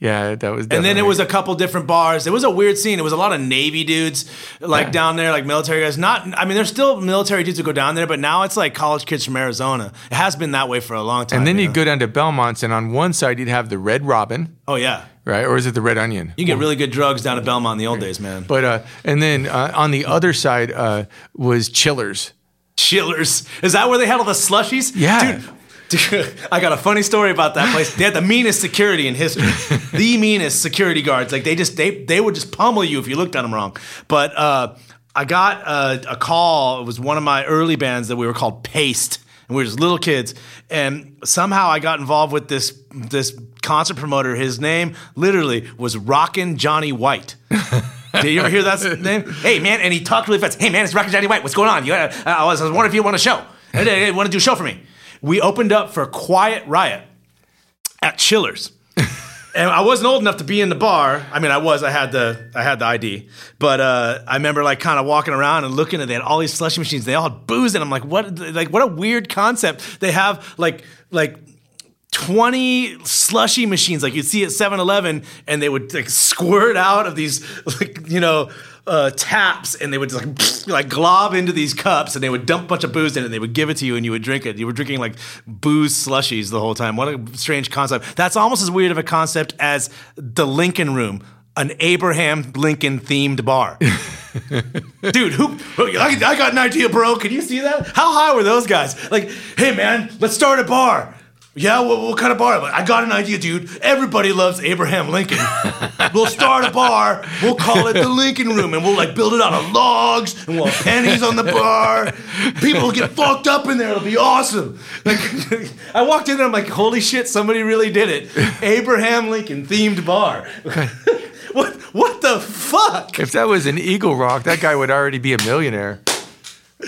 Yeah, that was. And then it was a couple different bars. It was a weird scene. It was a lot of Navy dudes, like Yeah. down there, like military guys. Not, I mean, there's still military dudes who go down there, but now it's like college kids from Arizona. It has been that way for a long time. And then you you'd go down to Belmont's, and on one side you'd have the Red Robin, Oh yeah, right, or is it the Red Onion? you get really good drugs down at Belmont in the old days, man. But uh, and then uh, on the other side uh, was Chillers. Chillers. Is that where they had all the slushies? Yeah. Dude, dude, I got a funny story about that place. They had the meanest security in history. the meanest security guards. Like they just they they would just pummel you if you looked at them wrong. But uh, I got a, a call. It was one of my early bands that we were called Paste. And we were just little kids, and somehow I got involved with this this concert promoter. His name literally was Rockin' Johnny White. Did you ever hear that name? Hey man, and he talked really fast. Hey man, it's Rocket Johnny White. What's going on? You, uh, I was, I was wondering if you want a show. Hey, hey, want to do a show for me? We opened up for Quiet Riot at Chillers. And I wasn't old enough to be in the bar. I mean, I was. I had the I had the ID, but uh, I remember like kind of walking around and looking at. They had all these slushy machines. They all had booze, and I'm like, what? Like, what a weird concept. They have like like 20 slushy machines like you'd see at 7-Eleven and they would like squirt out of these like you know uh, taps and they would just like, like glob into these cups and they would dump a bunch of booze in it and they would give it to you and you would drink it you were drinking like booze slushies the whole time what a strange concept that's almost as weird of a concept as the lincoln room an abraham lincoln themed bar Dude, who? I, I got an idea, bro. Can you see that? How high were those guys? Like, hey, man, let's start a bar. Yeah, what, what kind of bar? I got an idea, dude. Everybody loves Abraham Lincoln. we'll start a bar. We'll call it the Lincoln Room, and we'll like build it out of logs, and we'll have pennies on the bar. People will get fucked up in there. It'll be awesome. Like, I walked in there. I'm like, holy shit, somebody really did it. Abraham Lincoln themed bar. what? What the fuck? If that was an Eagle Rock, that guy would already be a millionaire.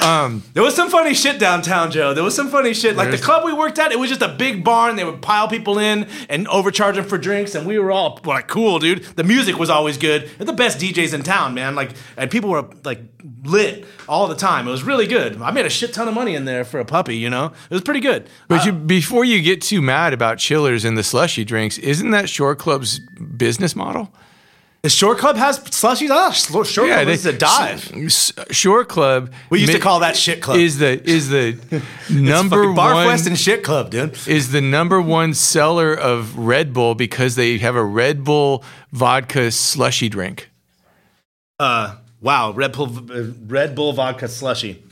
Um, there was some funny shit downtown, Joe. There was some funny shit. Like the club we worked at, it was just a big barn. They would pile people in and overcharge them for drinks, and we were all like, "Cool, dude." The music was always good. They're the best DJs in town, man. Like, and people were like lit all the time. It was really good. I made a shit ton of money in there for a puppy. You know, it was pretty good. But you, uh, before you get too mad about chillers and the slushy drinks, isn't that Shore Club's business model? The Shore Club has slushies. Ah, Shore Club is a dive. S- Shore Club. We used to call that shit club. Is the is the number one West and Shit Club, dude. is the number one seller of Red Bull because they have a Red Bull vodka slushy drink. Uh, wow, Red Bull, uh, Red Bull vodka slushy.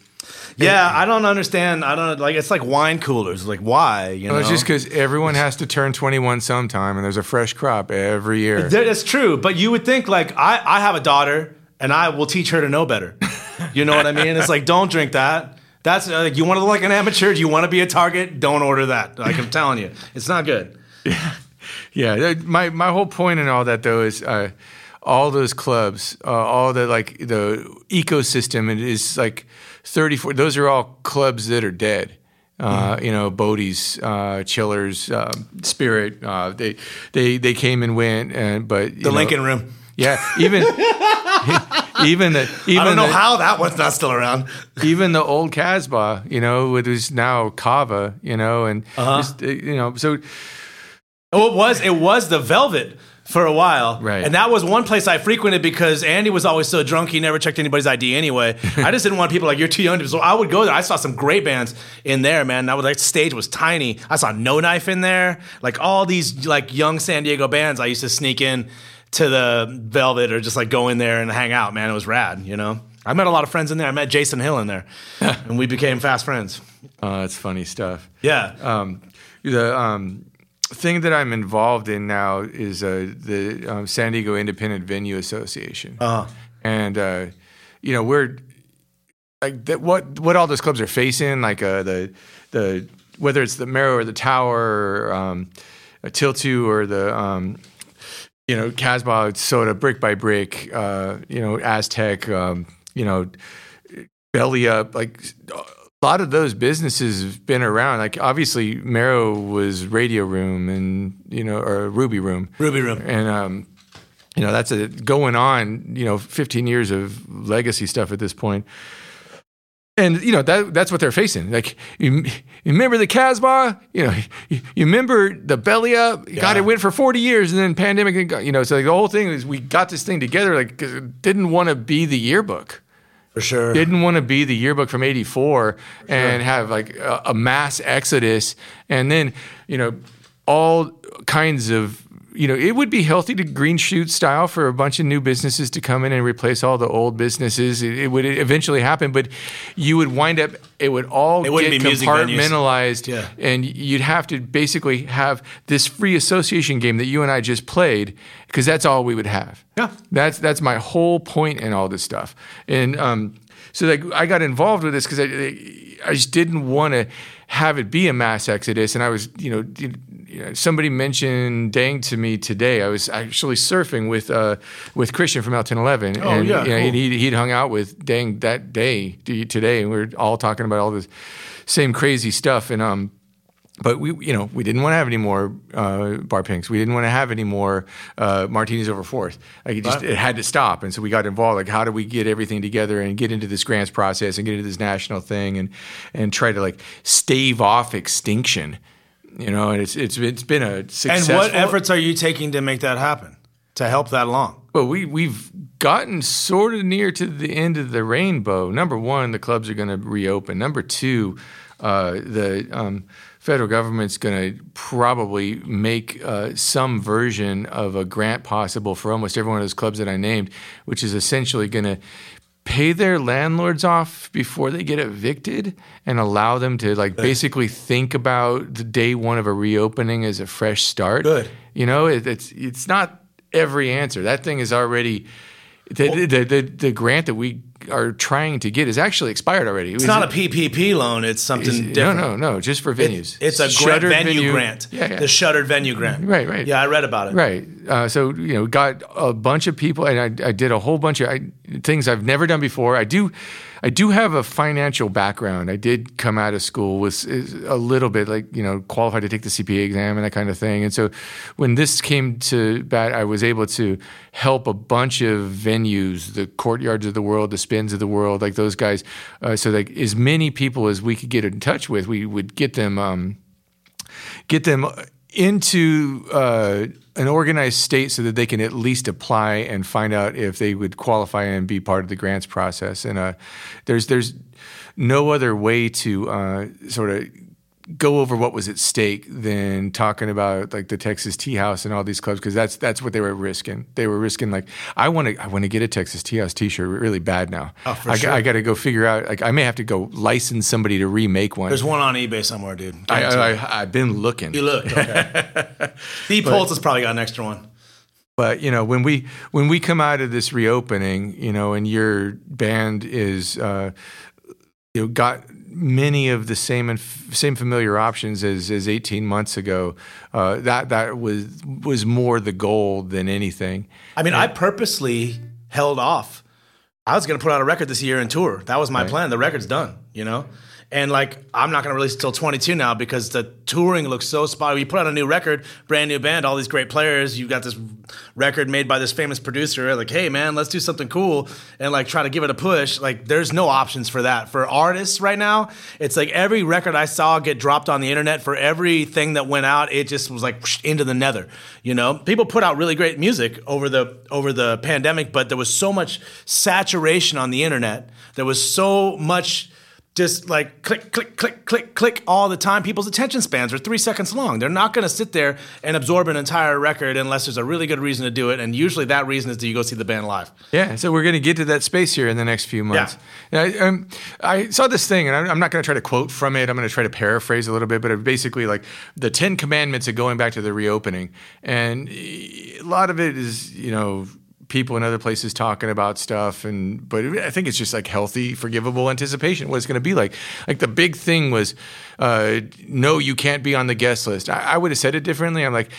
Yeah, I don't understand. I don't like. It's like wine coolers. Like, why? You know, Well, it's just because everyone has to turn 21 sometime, and there's a fresh crop every year. That- That's true, but you would think like I, I have a daughter and I will teach her to know better. You know what I mean? It's like don't drink that. That's uh, like you want to look like an amateur. Do you want to be a target. Don't order that. Like I'm telling you, it's not good. Yeah, that- my my whole point in all that though is uh, all those clubs, uh, all the like the ecosystem. It is like 34. Those are all clubs that are dead. Uh, Mm-hmm. You know, Bodie's, uh, Chillers, uh, Spirit. Uh, they they they came and went, and but The know, Lincoln Room. Yeah, even even the even I don't know the, how that one's not still around. even the old Casbah, you know, it is now Kava, you know, and Uh-huh. just, uh, you know, so Oh, it was it was the Velvet for a while. Right. And that was one place I frequented because Andy was always so drunk he never checked anybody's ID anyway. I just didn't want people like you're too young to so I would go there. I saw some great bands in there, man. That was like stage was tiny. I saw No Knife in there. Like all these like young San Diego bands I used to sneak in to the Velvet or just like go in there and hang out, man. It was rad, you know. I met a lot of friends in there. I met Jason Hill in there. and we became fast friends. Uh, that's funny stuff. Yeah. Um, the um, thing that I'm involved in now is uh, the um, San Diego Independent Venue Association, Uh-huh. and uh, you know we're like that, what what all those clubs are facing, like uh, the the whether it's the Merrow or the Tower, or, um, Til-Two or the um, you know Casbah Soda, Brick by Brick, uh, you know Aztec, um, you know Belly Up, like a lot of those businesses have been around. Like obviously, Merrow was Radio Room and you know, or Ruby Room, Ruby Room. and um, you know that's a going on. You know, 15 years of legacy stuff at this point. And you know that that's what they're facing. Like you, you remember the Casbah, you know, you, you remember the belly up. God, it went for forty years, and then pandemic. You know, so like the whole thing is we got this thing together. Like 'cause it didn't want to be the yearbook For sure. didn't want to be the yearbook from 84 and have like a, a mass exodus and then you know all kinds of you know it would be healthy to green shoot style for a bunch of new businesses to come in and replace all the old businesses it, it would eventually happen but you would wind up it would all It get be compartmentalized Yeah. and you'd have to basically have this free association game that you and I just played because that's all we would have. Yeah. That's that's my whole point in all this stuff. And um, so like I got involved with this because I I just didn't want to have it be a mass exodus. And I was you know. You know, somebody mentioned Dang to me today. I was actually surfing with uh, with Christian from Elton Eleven, Oh, and yeah, you know, cool. he he'd hung out with Dang that day today, and we were all talking about all this same crazy stuff. And um, but we, you know, we didn't want to have any more uh, bar pinks. We didn't want to have any more uh, martinis over fourth. Like it just, Right. it had to stop. And so we got involved. Like, how do we get everything together and get into this grants process and get into this national thing and and try to like stave off extinction? You know, and it's it's it's been a and what efforts are you taking to make that happen? To help that along? Well, we we've gotten sort of near to the end of the rainbow. Number one, the clubs are going to reopen. Number two, uh, the um, federal government's going to probably make uh, some version of a grant possible for almost every one of those clubs that I named, which is essentially going to pay their landlords off before they get evicted and allow them to like basically think about the day one of a reopening as a fresh start. Good. You know, it, it's it's not every answer. That thing is already the, the, the, the grant that we are trying to get is actually expired already. It's not a PPP loan. It's something no, different. no, no, no. just for venues. It's a grant, Shuttered venue, grant. Yeah, yeah. The shuttered venue grant. Right, right. Yeah, I read about it. Right. Uh, so you know, got a bunch of people, and I, I did a whole bunch of I, things I've never done before. I do, I do have a financial background. I did come out of school with a little bit, like you know, qualified to take the CPA exam and that kind of thing. And so, when this came to bat, I was able to help a bunch of venues, the courtyards of the world, the spins of the world, like those guys. Uh, so, like as many people as we could get in touch with, we would get them. Um, get them into uh, an organized state so that they can at least apply and find out if they would qualify and be part of the grants process. And uh, there's there's no other way to uh, sort of go over what was at stake than talking about like the Texas Tea House and all these clubs because that's that's what they were risking. They were risking like I want to I want to get a Texas Tea House T-shirt really bad now. Oh, for I, sure. I got to go figure out like I may have to go license somebody to remake one. There's one on eBay somewhere, dude. I, I, I've been looking. you look. Okay. Steve Poltz has probably got an extra one. But you know, when we when we come out of this reopening, you know, and your band is uh, you know got many of the same and f- same familiar options as as 18 months ago, uh, that that was was more the goal than anything. I mean, I purposely held off. I was going to put out a record this year and tour. That was my plan. The record's done, you know? And like, I'm not going to release it till 22 now because the touring looks so spot. We put out a new record, brand new band, all these great players. You got this record made by this famous producer. Like, hey man, let's do something cool and like try to give it a push. Like, there's no options for that for artists right now. It's like every record I saw get dropped on the internet for everything that went out. It just was like into the nether. You know, people put out really great music over the over the pandemic, but there was so much saturation on the internet. There was so much just like click, click, click, click, click all the time. People's attention spans are three seconds long. They're not going to sit there and absorb an entire record unless there's a really good reason to do it. And usually that reason is that you go see the band live. Yeah, so we're going to get to that space here in the next few months. Yeah. I, um, I saw this thing, and I'm not going to try to quote from it. I'm going to try to paraphrase a little bit, but basically like the Ten Commandments of going back to the reopening, and a lot of it is you know people in other places talking about stuff and but I think it's just like healthy, forgivable anticipation what it's going to be like. Like the big thing was, uh, no, you can't be on the guest list. I, I would have said it differently. I'm like.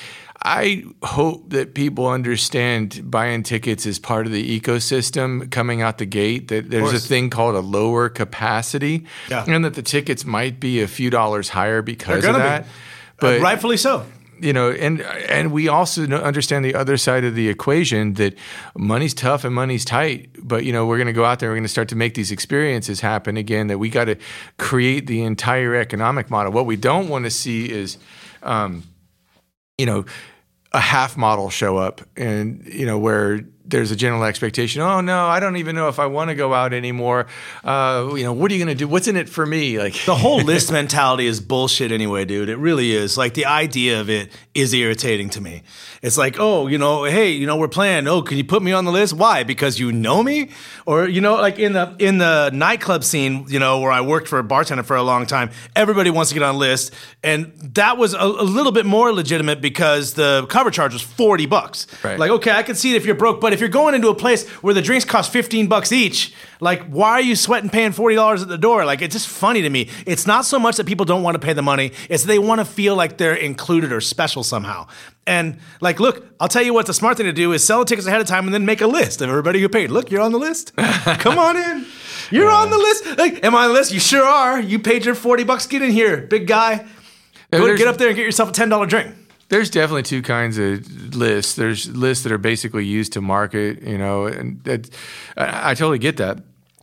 I hope that people understand buying tickets is part of the ecosystem coming out the gate. That there's a thing called a lower capacity, yeah. and that the tickets might be a few dollars higher because of that. Be. But uh, rightfully so you know, and and we also understand the other side of the equation that money's tough and money's tight. But you know, we're going to go out there. We're going to start to make these experiences happen again. That we got to create the entire economic model. What we don't want to see is, um, you know, a half model show up, and you know where there's a general expectation. Oh no, I don't even know if I want to go out anymore. Uh, you know, what are you going to do? What's in it for me? Like the whole list mentality is bullshit anyway, dude. It really is. Like the idea of it is irritating to me. It's like, oh, you know, hey, you know, we're playing. Oh, can you put me on the list? Why? Because you know me, or you know, like in the in the nightclub scene, you know, where I worked for a bartender for a long time. Everybody wants to get on list, and that was a, a little bit more legitimate because the cover charge was forty bucks. Right. Like, okay, I can see it if you're broke, but if if you're going into a place where the drinks cost 15 bucks each, like why are you sweating paying $40 at the door? Like it's just funny to me. It's not so much that people don't want to pay the money, it's they want to feel like they're included or special somehow. And like, look, I'll tell you what the smart thing to do is sell the tickets ahead of time and then make a list of everybody who paid. Look, you're on the list. Come on in. You're on the list. Like, am I on the list? You sure are. You paid your 40 bucks. Get in here, big guy. Go, get up there and get yourself a $10 drink. There's definitely two kinds of lists. There's lists that are basically used to market, you know, and that, I, I totally get that.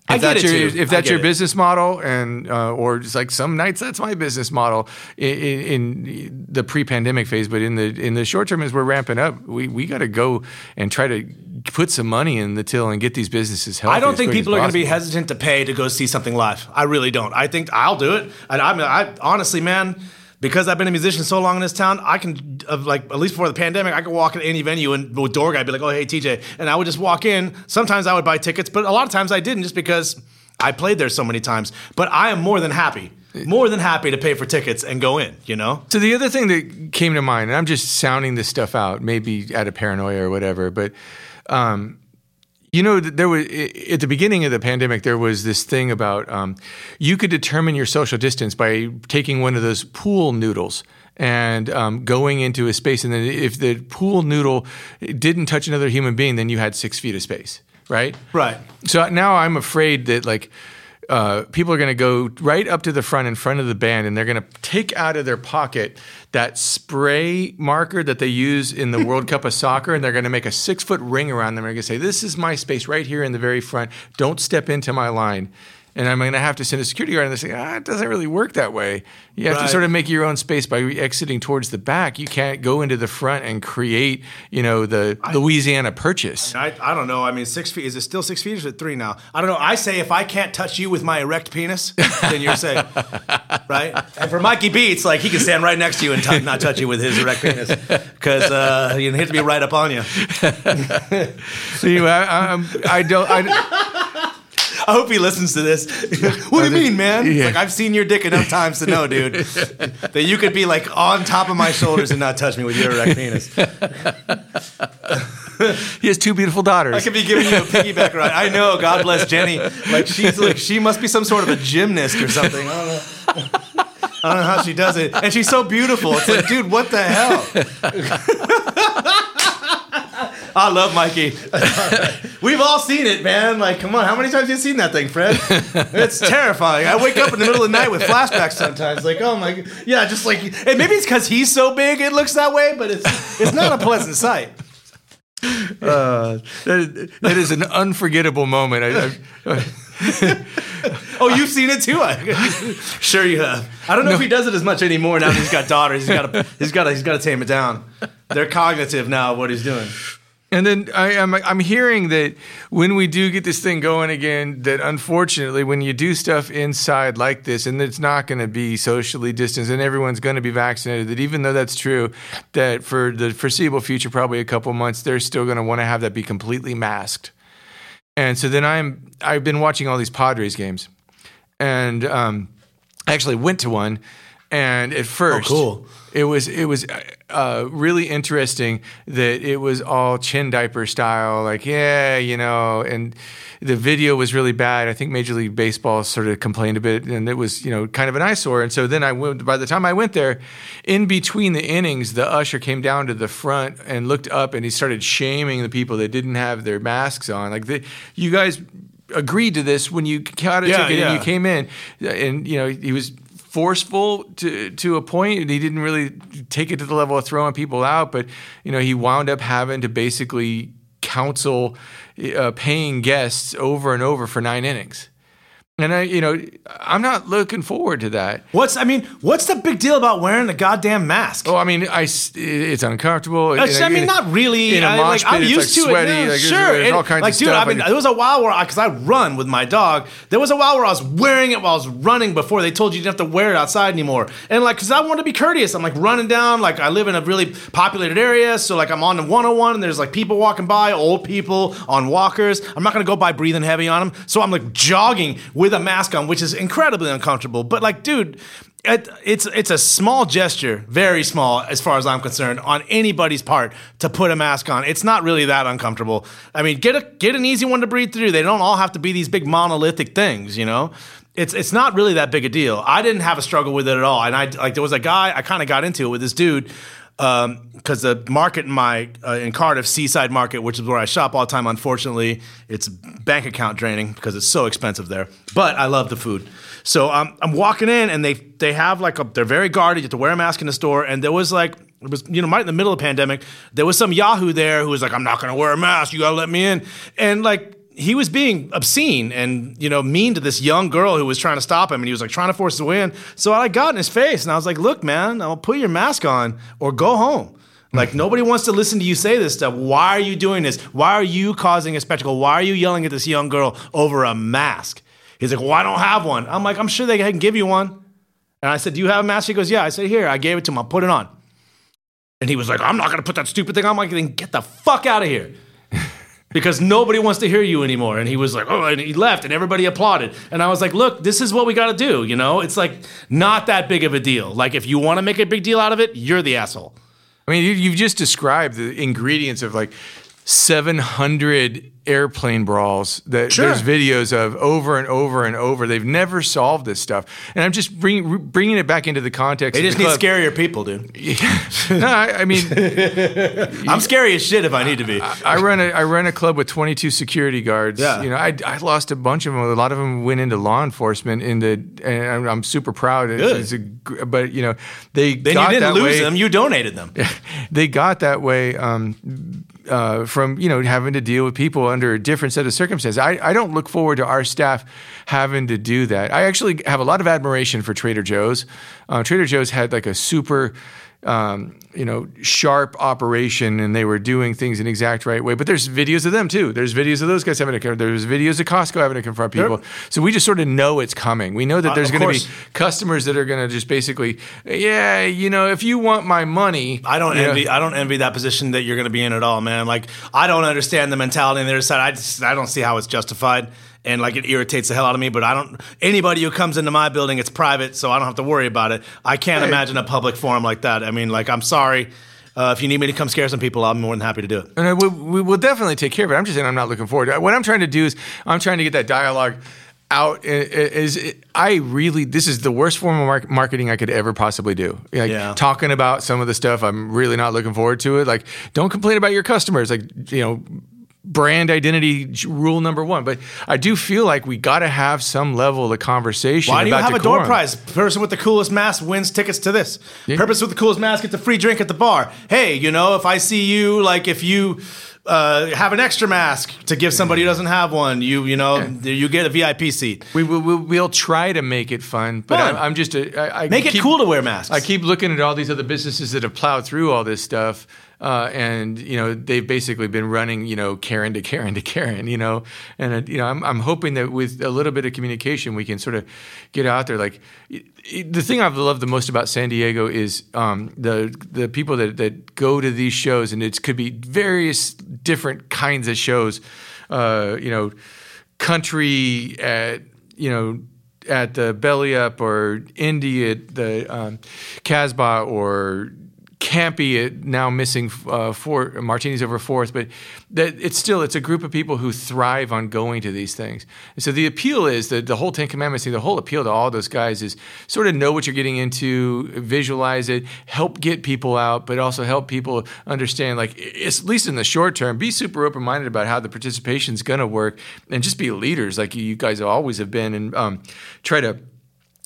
If I that's your too. if that's your it. business model, and uh, or just like some nights that's my business model in, in, the pre-pandemic phase, but in the in the short term as we're ramping up, we we got to go and try to put some money in the till and get these businesses healthy. I don't think people are going to be hesitant to pay to go see something live. I really don't. I think I'll do it. And I, I honestly, man because I've been a musician so long in this town, I can like at least before the pandemic, I could walk in any venue and with door guy be like, "Oh, hey TJ," and I would just walk in. Sometimes I would buy tickets, but a lot of times I didn't, just because I played there so many times. But I am more than happy. More than happy to pay for tickets and go in, you know? So, the other thing that came to mind, and I'm just sounding this stuff out, maybe out of paranoia or whatever, but um, you know, there was at the beginning of the pandemic, there was this thing about um, you could determine your social distance by taking one of those pool noodles and um, going into a space. And then if the pool noodle didn't touch another human being, then you had six feet of space, right? Right. So now I'm afraid that like uh, people are going to go right up to the front in front of the band and they're going to take out of their pocket that spray marker that they use in the World Cup of Soccer and they're going to make a six foot ring around them. And they're going to say, This is my space right here in the very front. Don't step into my line and I'm going to have to send a security guard. And they say, ah, it doesn't really work that way. You have right. to sort of make your own space by exiting towards the back. You can't go into the front and create, you know, the I, Louisiana Purchase. I, I, don't know. I mean, six feet is it still six feet? Or is it three now? I don't know. I say if I can't touch you with my erect penis, then you're safe, right? And for Mikey Beats, like he can stand right next to you and t- not touch you with his erect penis because uh, you to be right up on you. See, I, I, I don't. I, I hope he listens to this. what do you mean, man? Yeah. Like I've seen your dick enough times to know, dude, that you could be like on top of my shoulders and not touch me with your erect penis. he has two beautiful daughters. I could be giving you a piggyback ride. I know. God bless Jenny. Like she's like she must be some sort of a gymnast or something. I don't know. I don't know how she does it, and she's so beautiful. It's like, dude, what the hell? I love Mikey. We've all seen it, man. Like, come on, how many times have you seen that thing, Fred? it's terrifying. I wake up in the middle of the night with flashbacks sometimes. Like, oh my, yeah, just like, and maybe it's because he's so big it looks that way, but it's it's not a pleasant sight. Uh, that, that is an unforgettable moment. I, I, Oh, you've seen it too. Sure you have. I don't know if he does it as much anymore now that he's got daughters. He's got to, he's got to, he's got to tame it down. They're cognitive now of what he's doing. And then I, am I'm, I'm hearing that when we do get this thing going again, that unfortunately, when you do stuff inside like this, and it's not going to be socially distanced, and everyone's going to be vaccinated, that even though that's true, that for the foreseeable future, probably a couple months, they're still going to want to have that be completely masked. And so then I'm I've been watching all these Padres games, and um, I actually went to one, and at first, cool. it was it was uh, really interesting that it was all chin diaper style, like yeah, you know, and the video was really bad. I think Major League Baseball sort of complained a bit, and it was you know kind of an eyesore. And so then I went. By the time I went there, in between the innings, the usher came down to the front and looked up, and he started shaming the people that didn't have their masks on. Like the, you guys agreed to this when you got a Yeah, ticket and you came in, and you know he was forceful to to a point. He didn't really take it to the level of throwing people out, but you know he wound up having to basically counsel uh, paying guests over and over for nine innings. And I, you know, I'm not looking forward to that. What's I mean, what's the big deal about wearing the goddamn mask? Oh, I mean, I it's uncomfortable. Uh, That's- I mean, not really. In a I, like, I'm pit, it's, used like, to sweaty, it. Yeah, like, there's- sure, there's It- all kinds like, of dude, stuff. I mean, there was a while where, because I, run with my dog, there was a while where I was wearing it while I was running before they told you you didn't have to wear it outside anymore. And like, because I want to be courteous, I'm like running down. Like, I live in a really populated area, so like I'm on the 101, and there's like people walking by, old people on walkers. I'm not gonna go by breathing heavy on them, so I'm like jogging with a mask on, which is incredibly uncomfortable. But like, dude. It, it's it's a small gesture, very small as far as I'm concerned, on anybody's part to put a mask on. It's not really that uncomfortable. I mean, get a get an easy one to breathe through. They don't all have to be these big monolithic things, you know. It's it's not really that big a deal. I didn't have a struggle with it at all, and I like there was a guy I kind of got into it with this dude because the market in my uh, in Cardiff, Seaside Market, which is where I shop all the time. Unfortunately, it's bank account draining because it's so expensive there. But I love the food. So um, I'm walking in, and they they have like a they're very guarded. You have to wear a mask in the store, and there was like it was you know right in the middle of the pandemic. There was some Yahoo there who was like, I'm not going to wear a mask. You got to let me in, and like he was being obscene and you know mean to this young girl who was trying to stop him and he was like trying to force his way in. So i got in his face and i was like look man i'll put your mask on or go home. Like mm-hmm. nobody wants to listen to you say this stuff. Why are you doing this? Why are you causing a spectacle? Why are you yelling at this young girl over a mask? He's like well i don't have one. I'm like i'm sure they can give you one. And i said do you have a mask? He goes yeah. I said here. I gave it to him. I'll put it on. And he was like i'm not going to put that stupid thing on. I'm like then get the fuck out of here because nobody wants to hear you anymore. And he was like, oh, and he left, and everybody applauded. And I was like, look, this is what we got to do. You know, it's like not that big of a deal. Like if you want to make a big deal out of it, you're the asshole. I mean, you, you've just described the ingredients of like 700 airplane brawls that Sure. there's videos of over and over and over. They've never solved this stuff, and I'm just bringing bringing it back into the context. They of just the need scarier people, dude. no, I, I mean, I'm scary as shit if I need to be. I run a I run a club with 22 security guards. Yeah. You know, I, I lost a bunch of them. A lot of them went into law enforcement. In the and I'm, I'm super proud. It's- Good. it's a but you know, they then you didn't lose way. them; you donated them. they got that way um, uh, from you know having to deal with people under a different set of circumstances. I, I don't look forward to our staff having to do that. I actually have a lot of admiration for Trader Joe's. Uh, Trader Joe's had like a super. Um, you know, sharp operation, and they were doing things in exact right way. But there's videos of them too. There's videos of those guys having to. con- There's videos of Costco having to confront people. So we just sort of know it's coming. We know that Uh, there's going to be customers that are going to just basically, yeah, you know, if you want my money, I don't you know, envy. I don't envy that position that you're going to be in at all, man. Like I don't understand the mentality on the other side. I just I don't see how it's justified, and like it irritates the hell out of me. But I don't. Anybody who comes into my building, it's private, so I don't have to worry about it. I can't Right. imagine a public forum like that. I mean, like I'm sorry. Uh, if you need me to come scare some people, I'm more than happy to do it. And I, we, we will definitely take care of it. I'm just saying I'm not looking forward to it. What I'm trying to do is I'm trying to get that dialogue out. Is I really this is the worst form of mar- marketing I could ever possibly do. Like Yeah. talking about some of the stuff I'm really not looking forward to it. Like don't complain about your customers. Like you know. Brand identity rule number one. But I do feel like we got to have some level of conversation. Why do you have a door prize? Person with the coolest mask wins tickets to this. Person with the coolest mask gets a free drink at the bar. Hey, you know, if I see you, like if you uh, have an extra mask to give somebody who doesn't have one, you you know, you get a VIP seat. We will we'll, we'll try to make it fun, but Fun. I'm, I'm just a, I, I Make it cool to wear masks. I keep looking at all these other businesses that have plowed through all this stuff, uh, and you know they've basically been running, you know, Karen to Karen to Karen, you know, and uh, you know I'm, I'm hoping that with a little bit of communication we can sort of get out there. Like it- it- the thing I've loved the most about San Diego is um, the the people that that go to these shows, and it could be various different kinds of shows, uh, you know, country at you know at the Belly Up or Indie at the um, Casbah or Campy at now missing uh, four martinis over fourth, but that it's still it's a group of people who thrive on going to these things. And so the appeal is that the whole Ten Commandments thing, the whole appeal to all those guys is sort of know what you're getting into, visualize it, help get people out, but also help people understand, like at least in the short term, be super open minded about how the participation is going to work, and just be leaders like you guys always have been, and um, try to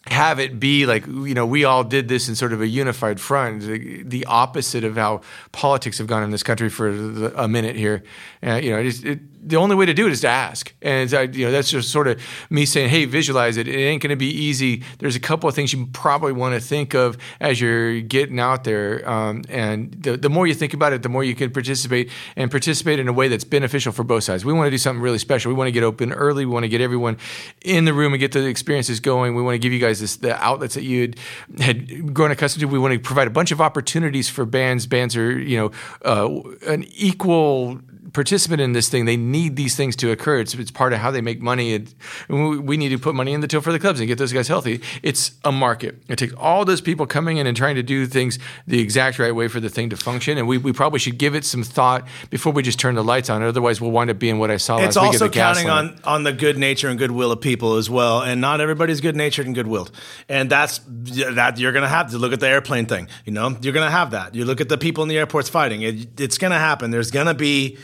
have it be like you know we all did this in sort of a unified front. The, the opposite of how politics have gone in this country for the, a minute here. Uh, you know it is, it, the only way to do it is to ask. And uh, you know that's just sort of me saying hey visualize it. It ain't going to be easy. There's a couple of things you probably want to think of as you're getting out there. Um, and the, the more you think about it the more you can participate and participate in a way that's beneficial for both sides. We want to do something really special. We want to get open early. We want to get everyone in the room and get the experiences going. We want to give you guys the outlets that you had grown accustomed to. We want to provide a bunch of opportunities for bands. Bands are, you know, uh, an equal participant in this thing. They need these things to occur. It's, it's part of how they make money. It, we, need to put money in the till for the clubs and get those guys healthy. It's a market. It takes all those people coming in and trying to do things the exact right way for the thing to function. And we, we probably should give it some thought before we just turn the lights on. Otherwise, we'll wind up being what I saw it's last week also the gas counting on on the good nature and goodwill of people as well and not everybody's good natured and good willed and that's that you're gonna have to look at the airplane thing you know you're gonna have that you look at the people in the airports fighting it, it's gonna happen there's gonna be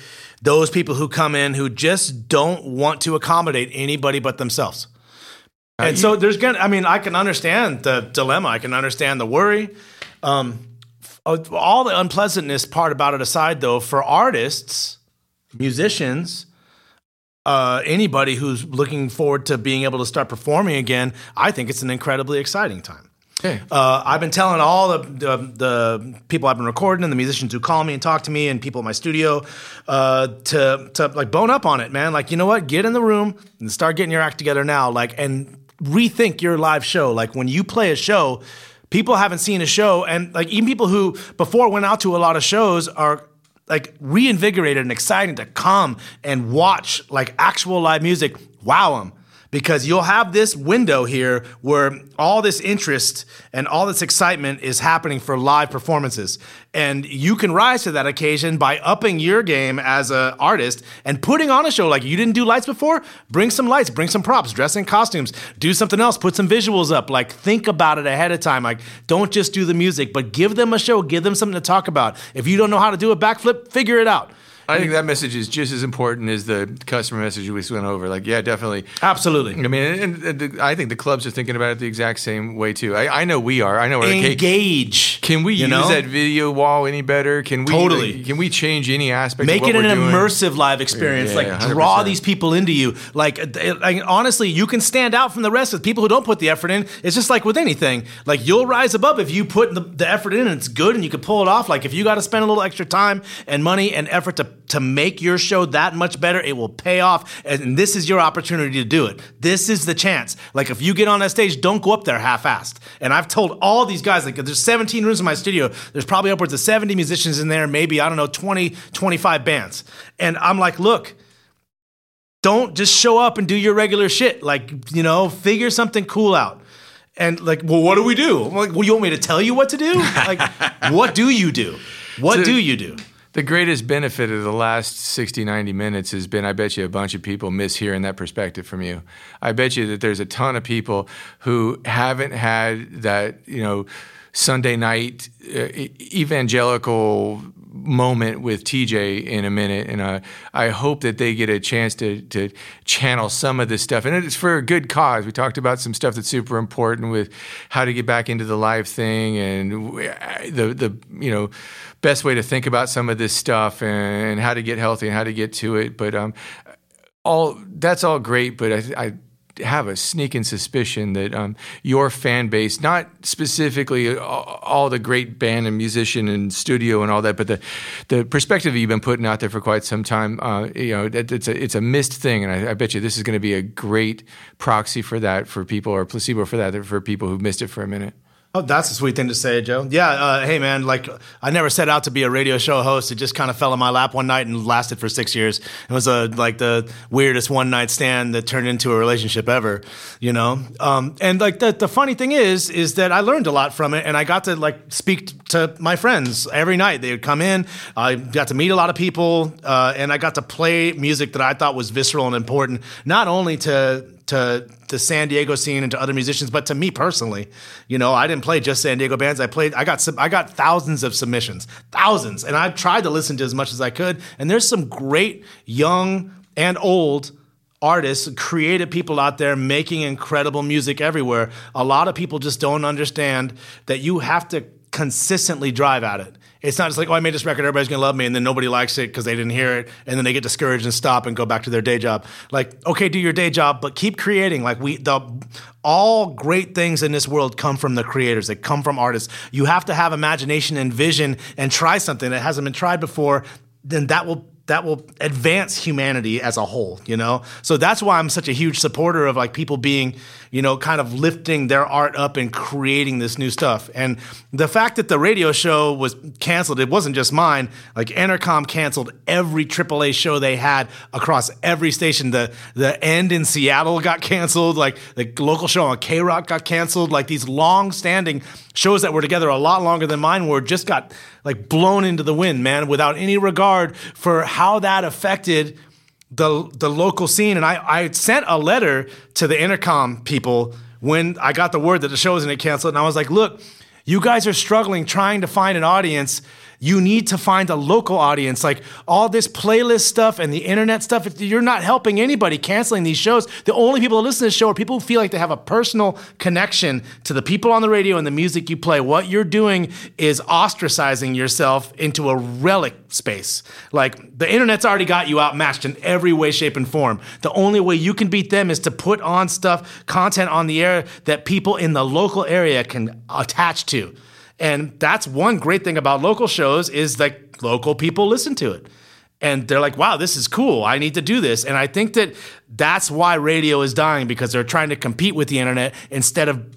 those people who come in who just don't want to accommodate anybody but themselves. And so there's gonna i mean i can understand the dilemma. I can understand the worry. Um, all the unpleasantness part about it aside though for artists musicians uh, anybody who's looking forward to being able to start performing again, I think it's an incredibly exciting time. Uh, I've been telling all the, the the people I've been recording and the musicians who call me and talk to me and people in my studio uh, to to like bone up on it, man. Like you know what, get in the room and start getting your act together now. Like and rethink your live show. Like when you play a show, people haven't seen a show, and like even people who before went out to a lot of shows are like reinvigorated and excited to come and watch like actual live music. Wow them because you'll have this window here where all this interest and all this excitement is happening for live performances. And you can rise to that occasion by upping your game as an artist and putting on a show like you didn't do lights before. Bring some lights bring some props dress in costumes do something else put some visuals up like think about it ahead of time. Like don't just do the music but give them a show give them something to talk about. If you don't know how to do a backflip figure it out I think that message is just as important as the customer message we went over. Like, yeah, definitely. absolutely I mean, and, and the, I think the clubs are thinking about it the exact same way too. I, I know we are. I know we're like, engage Can we use know? that video wall any better? Can we Totally. like, can we change any aspect? Make of it an we're doing? immersive live experience. Yeah, like yeah, draw these people into you. Like, it- like, honestly, you can stand out from the rest of the people who don't put the effort in. It's just like with anything. Like you'll rise above if you put the, the effort in and it's good and you can pull it off. Like if you got to spend a little extra time and money and effort to to make your show that much better, it will pay off. And this is your opportunity to do it. This is the chance. Like if you get on that stage, don't go up there half-assed. And I've told all these guys, like there's 17 rooms in my studio. There's probably upwards of 70 musicians in there, maybe, I don't know, 20, 25 bands. And I'm like, look, don't just show up and do your regular shit. Like, you know, figure something cool out. And like, well, what do we do? I'm like, well, you want me to tell you what to do? Like, what do you do? What So- do you do? The greatest benefit of the last 60, 90 minutes has been I bet you a bunch of people miss hearing that perspective from you. I bet you that there's a ton of people who haven't had that, you know, Sunday night uh, evangelical moment with TJ in a minute, and uh, I hope that they get a chance to to channel some of this stuff, and it's for a good cause. We talked about some stuff that's super important with how to get back into the live thing, and the the you know best way to think about some of this stuff, and how to get healthy and how to get to it. But um, all that's all great, but I, I have a sneaking suspicion that um, your fan base, not specifically all, the great band and musician and studio and all that, but the the perspective you've been putting out there for quite some time, uh, you know, it, it's a it's a missed thing, and I, I bet you this is going to be a great proxy for that for people or placebo for that for people who've missed it for a minute. Oh, that's a sweet thing to say, Joe. Yeah, uh, hey man, like I never set out to be a radio show host. It just kind of fell in my lap one night and lasted for six years. It was a like the weirdest one night stand that turned into a relationship ever, you know. Um, and like the the funny thing is, is that I learned a lot from it, and I got to like speak to my friends every night. They would come in. I got to meet a lot of people, uh, and I got to play music that I thought was visceral and important, not only to to the San Diego scene and to other musicians, but to me personally, you know, I didn't play just San Diego bands. I played, I got, I got thousands of submissions, thousands, and I tried to listen to as much as I could. And there's some great young and old artists, creative people out there making incredible music everywhere. A lot of people just don't understand that you have to consistently drive at it. It's not just like, oh, I made this record, everybody's gonna love me, and then nobody likes it because they didn't hear it, and then they get discouraged and stop and go back to their day job. Like, okay, do your day job, but keep creating. Like we, the all great things in this world come from the creators. They come from artists. You have to have imagination and vision and try something that hasn't been tried before. Then that will that will advance humanity as a whole, you know? So that's why I'm such a huge supporter of like people being, you know, kind of lifting their art up and creating this new stuff. And the fact that the radio show was canceled, it wasn't just mine. Like Entercom canceled every AAA show they had across every station. The the end in Seattle got canceled, like the local show on K Rock got canceled. Like these long standing shows that were together a lot longer than mine were just got like blown into the wind, man, without any regard for how that affected the the local scene. And I, I sent a letter to the Entercom people when I got the word that the show was going to cancel. And I was like, look, you guys are struggling trying to find an audience you need to find a local audience. Like all this playlist stuff and the internet stuff, you're not helping anybody canceling these shows. The only people that listen to this show are people who feel like they have a personal connection to the people on the radio and the music you play. What you're doing is ostracizing yourself into a relic space. Like the internet's already got you outmatched in every way, shape, and form. The only way you can beat them is to put on stuff, content on the air that people in the local area can attach to. And that's one great thing about local shows is like local people listen to it. And they're like, wow, this is cool. I need to do this. And I think that that's why radio is dying because they're trying to compete with the internet instead of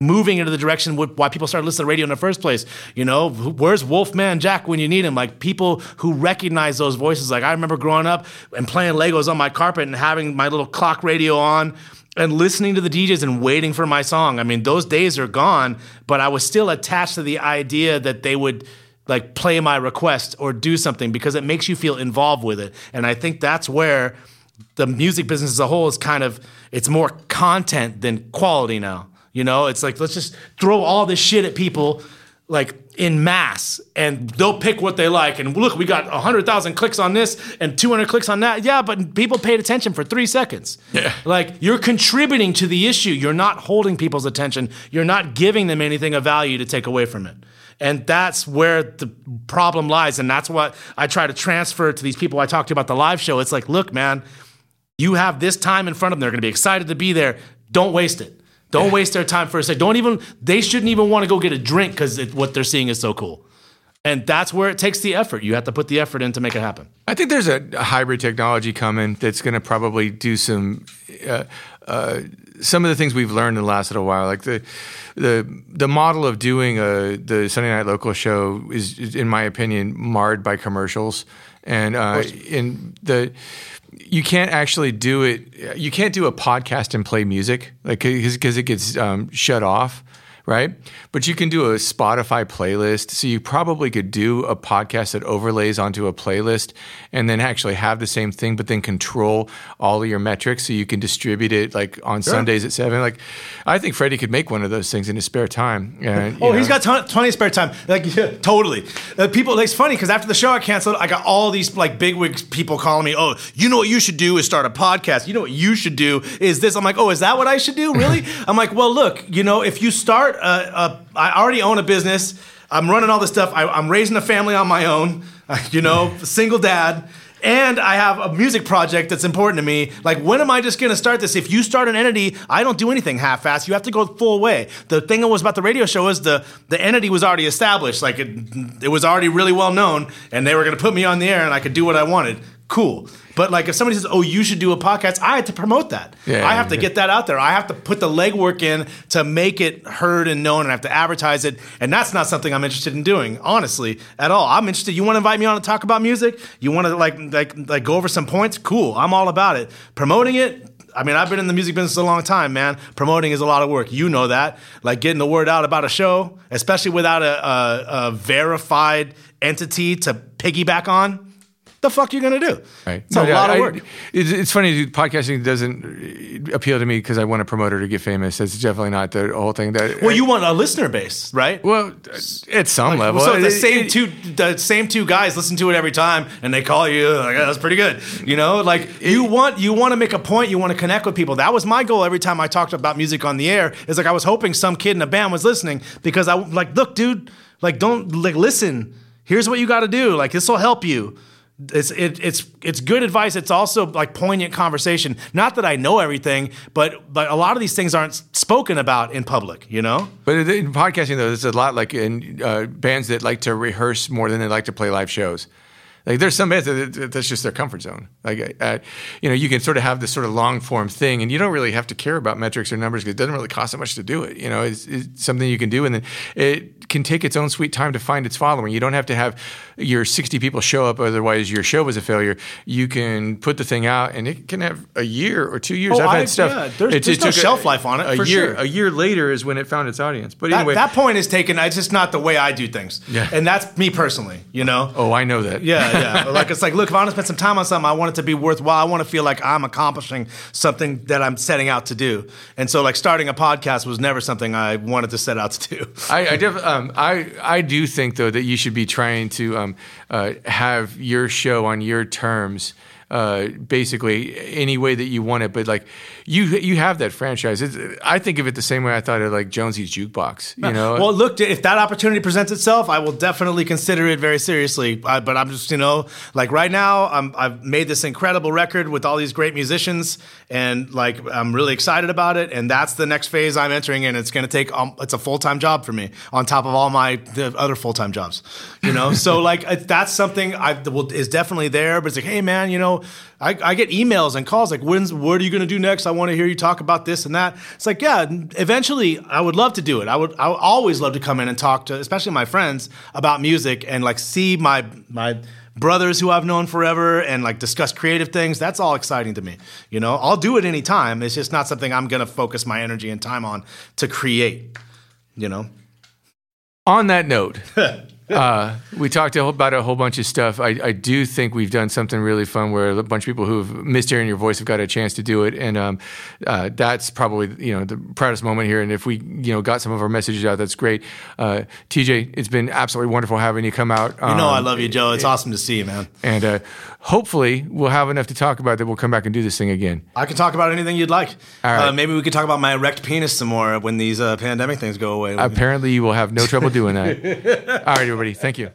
moving into the direction why people started listening to radio in the first place. You know, where's Wolfman Jack when you need him? Like people who recognize those voices. Like I remember growing up and playing Legos on my carpet and having my little clock radio on and listening to the DJs and waiting for my song. I mean, those days are gone, but I was still attached to the idea that they would like play my request or do something because it makes you feel involved with it. And I think that's where the music business as a whole is kind of it's more content than quality now. You know, it's like let's just throw all this shit at people like in mass and they'll pick what they like and look we got 100000 clicks on this and 200 clicks on that. Yeah but people paid attention for three seconds. Yeah. like you're contributing to the issue. You're not holding people's attention. You're not giving them anything of value to take away from it. And that's where the problem lies and that's what i try to transfer to these people i talk to about the live show. It's like look man you have this time in front of them. They're going to be excited to be there. Don't waste it don't waste their time for a second. Don't even, they shouldn't even want to go get a drink because what they're seeing is so cool. And that's where it takes the effort. You have to put the effort in to make it happen. I think there's a, a hybrid technology coming that's going to probably do some, uh, uh, some of the things we've learned in the last little while. Like the, the, the model of doing a, the Sunday Night Local show is, is in my opinion, marred by commercials. And uh, in the, you can't actually do it. You can't do a podcast and play music, like because it gets um, shut off. Right? But you can do a Spotify playlist. So you probably could do a podcast that overlays onto a playlist and then actually have the same thing, but then control all of your metrics so you can distribute it like on sure. Sundays at seven. Like, I think Freddie could make one of those things in his spare time. And, oh, know. he's got ton- plenty of spare time. Like, yeah, totally. Uh, people, like, it's funny because after the show I canceled, I got all these like bigwig people calling me, oh, you know what you should do is start a podcast. You know what you should do is this. I'm like, oh, is that what I should do? Really? I'm like, well, look, you know, if you start, a, a, uh, uh, I already own a business. I'm running all this stuff. I, am raising a family on my own. you know, single dad. And I have a music project that's important to me. Like, when am I just gonna start this? If you start an entity, I don't do anything half-assed. You have to go full way. The thing that was about the radio show is the the entity was already established. Like, it, it was already really well known, and they were gonna put me on the air, and I could do what I wanted cool. But like if somebody says, "Oh, you should do a podcast," I have to promote that. Yeah, I have to get that out there. I have to put the legwork in to make it heard and known, and I have to advertise it. And that's not something I'm interested in doing, honestly, at all. I'm interested. You want to invite me on to talk about music? You want to like like like go over some points? Cool. I'm all about it. Promoting it. I mean, I've been in the music business a long time, man. Promoting is a lot of work. You know that. Like getting the word out about a show, especially without a, a, a verified entity to piggyback on the fuck you gonna do? Right. It's no, a yeah, lot of work. I, it's, it's, funny. Podcasting doesn't appeal to me because I want a promoter to get famous. It's definitely not the whole thing. That well, uh, you want a listener base, right? Well, at some like, level. So the same two, the same two guys listen to it every time, and they call you. Like, oh, that's pretty good. You know, like it, you want you want to make a point. You want to connect with people. That was my goal every time I talked about music on the air. Is like I was hoping some kid in a band was listening because I like, look, dude, like don't like listen. Here's what you got to do. Like this will help you it's it, it's it's good advice. It's also like poignant conversation. Not that I know everything, but but a lot of these things aren't spoken about in public. You know. But in podcasting, though, it's a lot like in uh, bands that like to rehearse more than they like to play live shows. Like there's some bands that that's just their comfort zone. Like uh, you know, you can sort of have this sort of long form thing, and you don't really have to care about metrics or numbers because it doesn't really cost that much to do it. You know, it's, it's something you can do, and then it can take its own sweet time to find its following. You don't have to have your 60 people show up, otherwise your show was a failure. You can put the thing out, and it can have a year or two years. Oh, I've had I, stuff. Yeah, there's, it, there's it no shelf a, life on it. A year, sure. a year later is when it found its audience. But that, anyway, that point is taken. It's just not the way I do things. Yeah, and that's me personally. You know. Oh, I know that. Yeah, yeah. like it's like, look, if I want to spend some time on something, I want it to be worthwhile. I want to feel like I'm accomplishing something that I'm setting out to do. And so, like starting a podcast was never something I wanted to set out to do. I, I, def- um, I, I do think though that you should be trying to um, uh, have your show on your terms uh, basically any way that you want it. But like you, you have that franchise. It's, I think of it the same way I thought of like Jonesy's jukebox. You know. Well, look, if that opportunity presents itself, I will definitely consider it very seriously. Uh, but I'm just, you know, like right now, I'm, I've made this incredible record with all these great musicians, and like I'm really excited about it. And that's the next phase I'm entering and It's going to take, um, it's a full time job for me on top of all my other full time jobs. You know, so like that's something I will is definitely there. But it's like, hey man, you know I, I get emails and calls like, when's, what are you going to do next? I want to hear you talk about this and that. It's like, yeah, eventually I would love to do it. I would, I would always love to come in and talk to, especially my friends about music and like see my, my, brothers who I've known forever and like discuss creative things. That's all exciting to me. You know, I'll do it anytime. It's just not something I'm going to focus my energy and time on to create, you know? On that note, uh, we talked about a whole bunch of stuff. I, I, do think we've done something really fun where a bunch of people who've missed hearing your voice have got a chance to do it, and um, uh, that's probably you know the proudest moment here. And if we you know got some of our messages out, that's great. Uh, TJ, it's been absolutely wonderful having you come out. Um, you know I um, love you, Joe. It's awesome to see you, man. And uh, hopefully we'll have enough to talk about that we'll come back and do this thing again. I can talk about anything you'd like. Right. Uh, maybe we could talk about my erect penis some more when these uh, pandemic things go away. Apparently, you will have no trouble doing that. All right, everybody. Thank you.